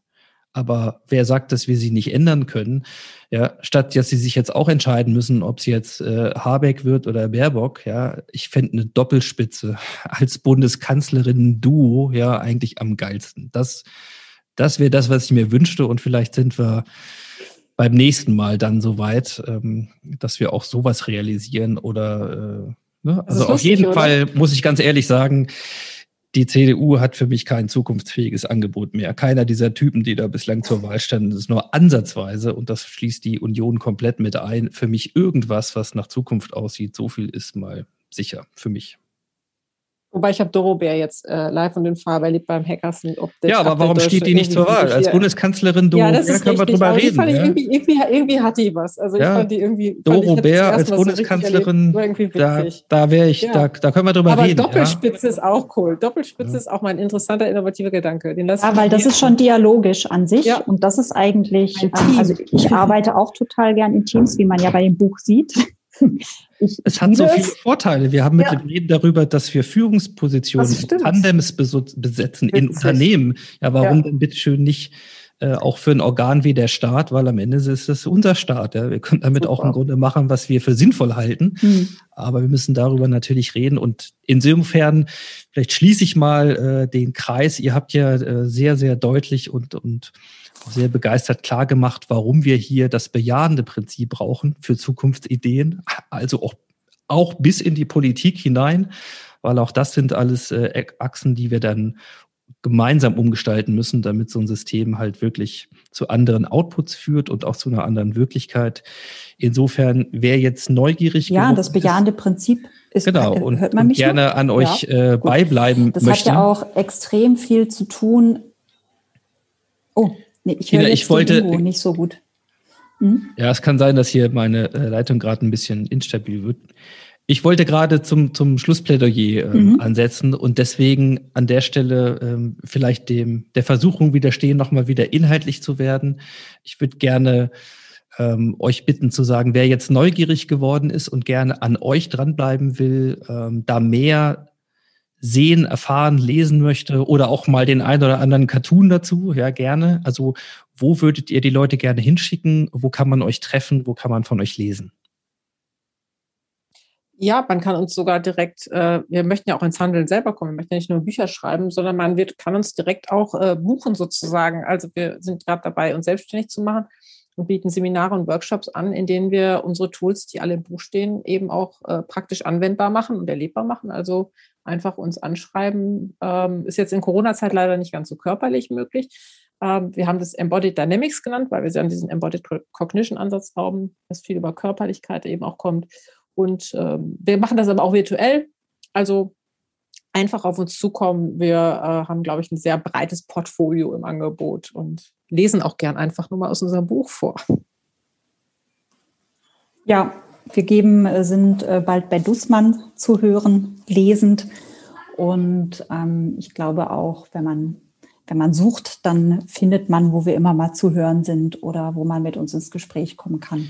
aber wer sagt, dass wir sie nicht ändern können? Ja, statt dass sie sich jetzt auch entscheiden müssen, ob es jetzt äh, Habeck wird oder Baerbock, ja, ich fände eine Doppelspitze als Bundeskanzlerin-Duo ja eigentlich am geilsten. Das, das wäre das, was ich mir wünschte und vielleicht sind wir beim nächsten Mal dann so weit, ähm, dass wir auch sowas realisieren oder äh, ne? also auf lustig, jeden oder? Fall muss ich ganz ehrlich sagen, die CDU hat für mich kein zukunftsfähiges Angebot mehr. Keiner dieser Typen, die da bislang zur Wahl standen, ist nur ansatzweise, und das schließt die Union komplett mit ein, für mich irgendwas, was nach Zukunft aussieht. So viel ist mal sicher für mich. Wobei ich habe Doro Bär jetzt äh, live und in Farbe erlebt beim Hackerson. ja, aber warum steht die nicht zur Wahl? Als Bundeskanzlerin Doro ja, das Bär können wir drüber reden. Ja? Irgendwie, irgendwie, irgendwie, hat die was. Also ja. ich fand die irgendwie. Doro Bär als Bundeskanzlerin, da, da wäre ich, ja. da, da können wir drüber aber reden. Aber Doppelspitze ist auch cool. Doppelspitze ist auch mal ein interessanter, innovativer Gedanke. Den ja, weil das ist schon dialogisch an sich und das ist eigentlich, also ich arbeite auch total gern in Teams, wie man ja bei dem Buch sieht. Ich es hat so viele es. Vorteile. Wir haben mit ja. dem Reden darüber, dass wir Führungspositionen, Tandems besetzen Witzig. in Unternehmen. Ja, warum ja. denn bitteschön nicht äh, auch für ein Organ wie der Staat? Weil am Ende ist es unser Staat. Ja? Wir können damit Super. auch im Grunde machen, was wir für sinnvoll halten. Hm. Aber wir müssen darüber natürlich reden. Und insofern, vielleicht schließe ich mal äh, den Kreis. Ihr habt ja äh, sehr, sehr deutlich und, und sehr begeistert klar gemacht, warum wir hier das bejahende Prinzip brauchen für Zukunftsideen, also auch, auch bis in die Politik hinein, weil auch das sind alles äh, Achsen, die wir dann gemeinsam umgestalten müssen, damit so ein System halt wirklich zu anderen Outputs führt und auch zu einer anderen Wirklichkeit. Insofern, wer jetzt neugierig Ja, das bejahende ist, Prinzip ist genau, und, hört man mich gerne noch? an euch ja, äh, beibleiben das möchte. Das hat ja auch extrem viel zu tun. Oh, Nee, ich höre ich wollte nicht so gut. Hm? Ja, es kann sein, dass hier meine äh, Leitung gerade ein bisschen instabil wird. Ich wollte gerade zum, zum Schlussplädoyer ähm, mhm. ansetzen und deswegen an der Stelle ähm, vielleicht dem der Versuchung widerstehen, nochmal wieder inhaltlich zu werden. Ich würde gerne ähm, euch bitten zu sagen, wer jetzt neugierig geworden ist und gerne an euch dranbleiben will, ähm, da mehr sehen, erfahren, lesen möchte oder auch mal den ein oder anderen Cartoon dazu, ja, gerne. Also, wo würdet ihr die Leute gerne hinschicken? Wo kann man euch treffen? Wo kann man von euch lesen? Ja, man kann uns sogar direkt, äh, wir möchten ja auch ins Handeln selber kommen, wir möchten ja nicht nur Bücher schreiben, sondern man wird, kann uns direkt auch äh, buchen sozusagen. Also wir sind gerade dabei, uns selbstständig zu machen und bieten Seminare und Workshops an, in denen wir unsere Tools, die alle im Buch stehen, eben auch äh, praktisch anwendbar machen und erlebbar machen. Also einfach uns anschreiben. Ähm, ist jetzt in Corona-Zeit leider nicht ganz so körperlich möglich. Ähm, wir haben das Embodied Dynamics genannt, weil wir sie an diesen Embodied Cognition-Ansatz glauben, dass viel über Körperlichkeit eben auch kommt. Und ähm, wir machen das aber auch virtuell. Also einfach auf uns zukommen. Wir äh, haben, glaube ich, ein sehr breites Portfolio im Angebot und lesen auch gern einfach nur mal aus unserem Buch vor. Ja, wir geben, äh, sind äh, bald bei Dussmann zu hören, lesend. Und ähm, ich glaube auch, wenn man, wenn man sucht, dann findet man, wo wir immer mal zu hören sind oder wo man mit uns ins Gespräch kommen kann.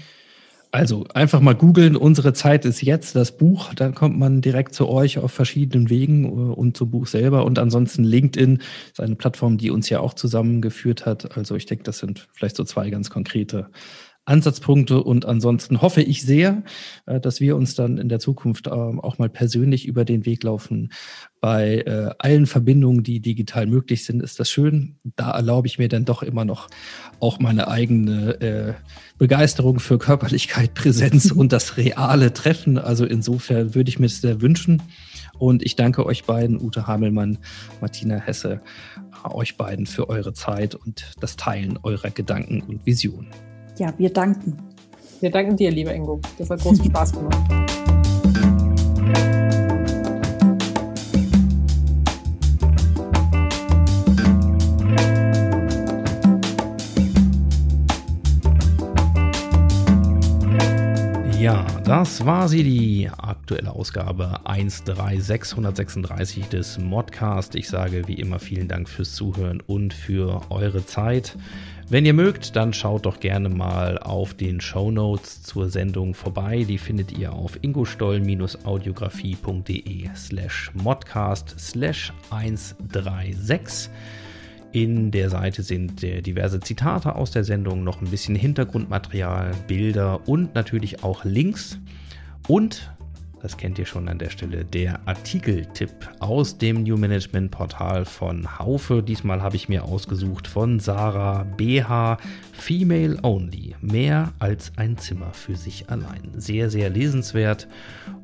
Also einfach mal googeln, unsere Zeit ist jetzt, das Buch, dann kommt man direkt zu euch auf verschiedenen Wegen äh, und zum Buch selber. Und ansonsten LinkedIn ist eine Plattform, die uns ja auch zusammengeführt hat. Also ich denke, das sind vielleicht so zwei ganz konkrete Ansatzpunkte und ansonsten hoffe ich sehr, äh, dass wir uns dann in der Zukunft ähm, auch mal persönlich über den Weg laufen. Bei äh, allen Verbindungen, die digital möglich sind, ist das schön. Da erlaube ich mir dann doch immer noch auch meine eigene äh, Begeisterung für Körperlichkeit, Präsenz und das reale Treffen. Also insofern würde ich mir das sehr wünschen. Und ich danke euch beiden, Ute Hamelmann, Martina Hesse, euch beiden für eure Zeit und das Teilen eurer Gedanken und Visionen. Ja, wir danken. Wir danken dir, lieber Ingo. Das hat großen Spaß gemacht. Ja, das war sie, die aktuelle Ausgabe 13636 des Modcast. Ich sage wie immer vielen Dank fürs Zuhören und für eure Zeit. Wenn ihr mögt, dann schaut doch gerne mal auf den Show Notes zur Sendung vorbei. Die findet ihr auf ingostoll-audiografie.de slash modcast slash 136. In der Seite sind diverse Zitate aus der Sendung, noch ein bisschen Hintergrundmaterial, Bilder und natürlich auch Links. Und das kennt ihr schon an der Stelle, der Artikeltipp aus dem New Management Portal von Haufe. Diesmal habe ich mir ausgesucht von Sarah BH, Female Only, mehr als ein Zimmer für sich allein. Sehr, sehr lesenswert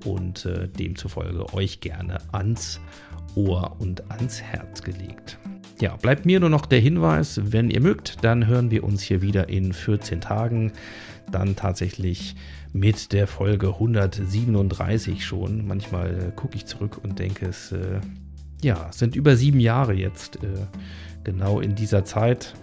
und äh, demzufolge euch gerne ans Ohr und ans Herz gelegt. Ja, bleibt mir nur noch der Hinweis, wenn ihr mögt, dann hören wir uns hier wieder in 14 Tagen. Dann tatsächlich mit der Folge 137 schon. Manchmal äh, gucke ich zurück und denke, es äh, ja, sind über sieben Jahre jetzt äh, genau in dieser Zeit.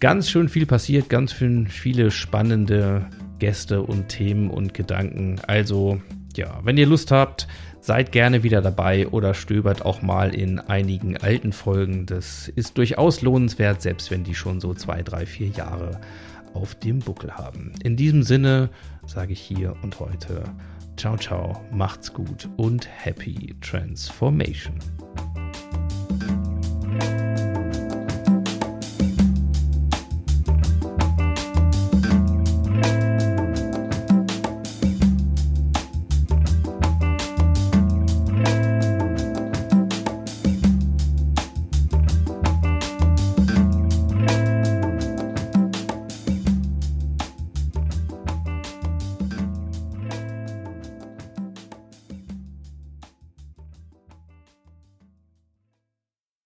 Ganz schön viel passiert, ganz schön viele spannende Gäste und Themen und Gedanken. Also ja, wenn ihr Lust habt, seid gerne wieder dabei oder stöbert auch mal in einigen alten Folgen. Das ist durchaus lohnenswert, selbst wenn die schon so zwei, drei, vier Jahre auf dem Buckel haben. In diesem Sinne sage ich hier und heute ciao, ciao, macht's gut und happy transformation.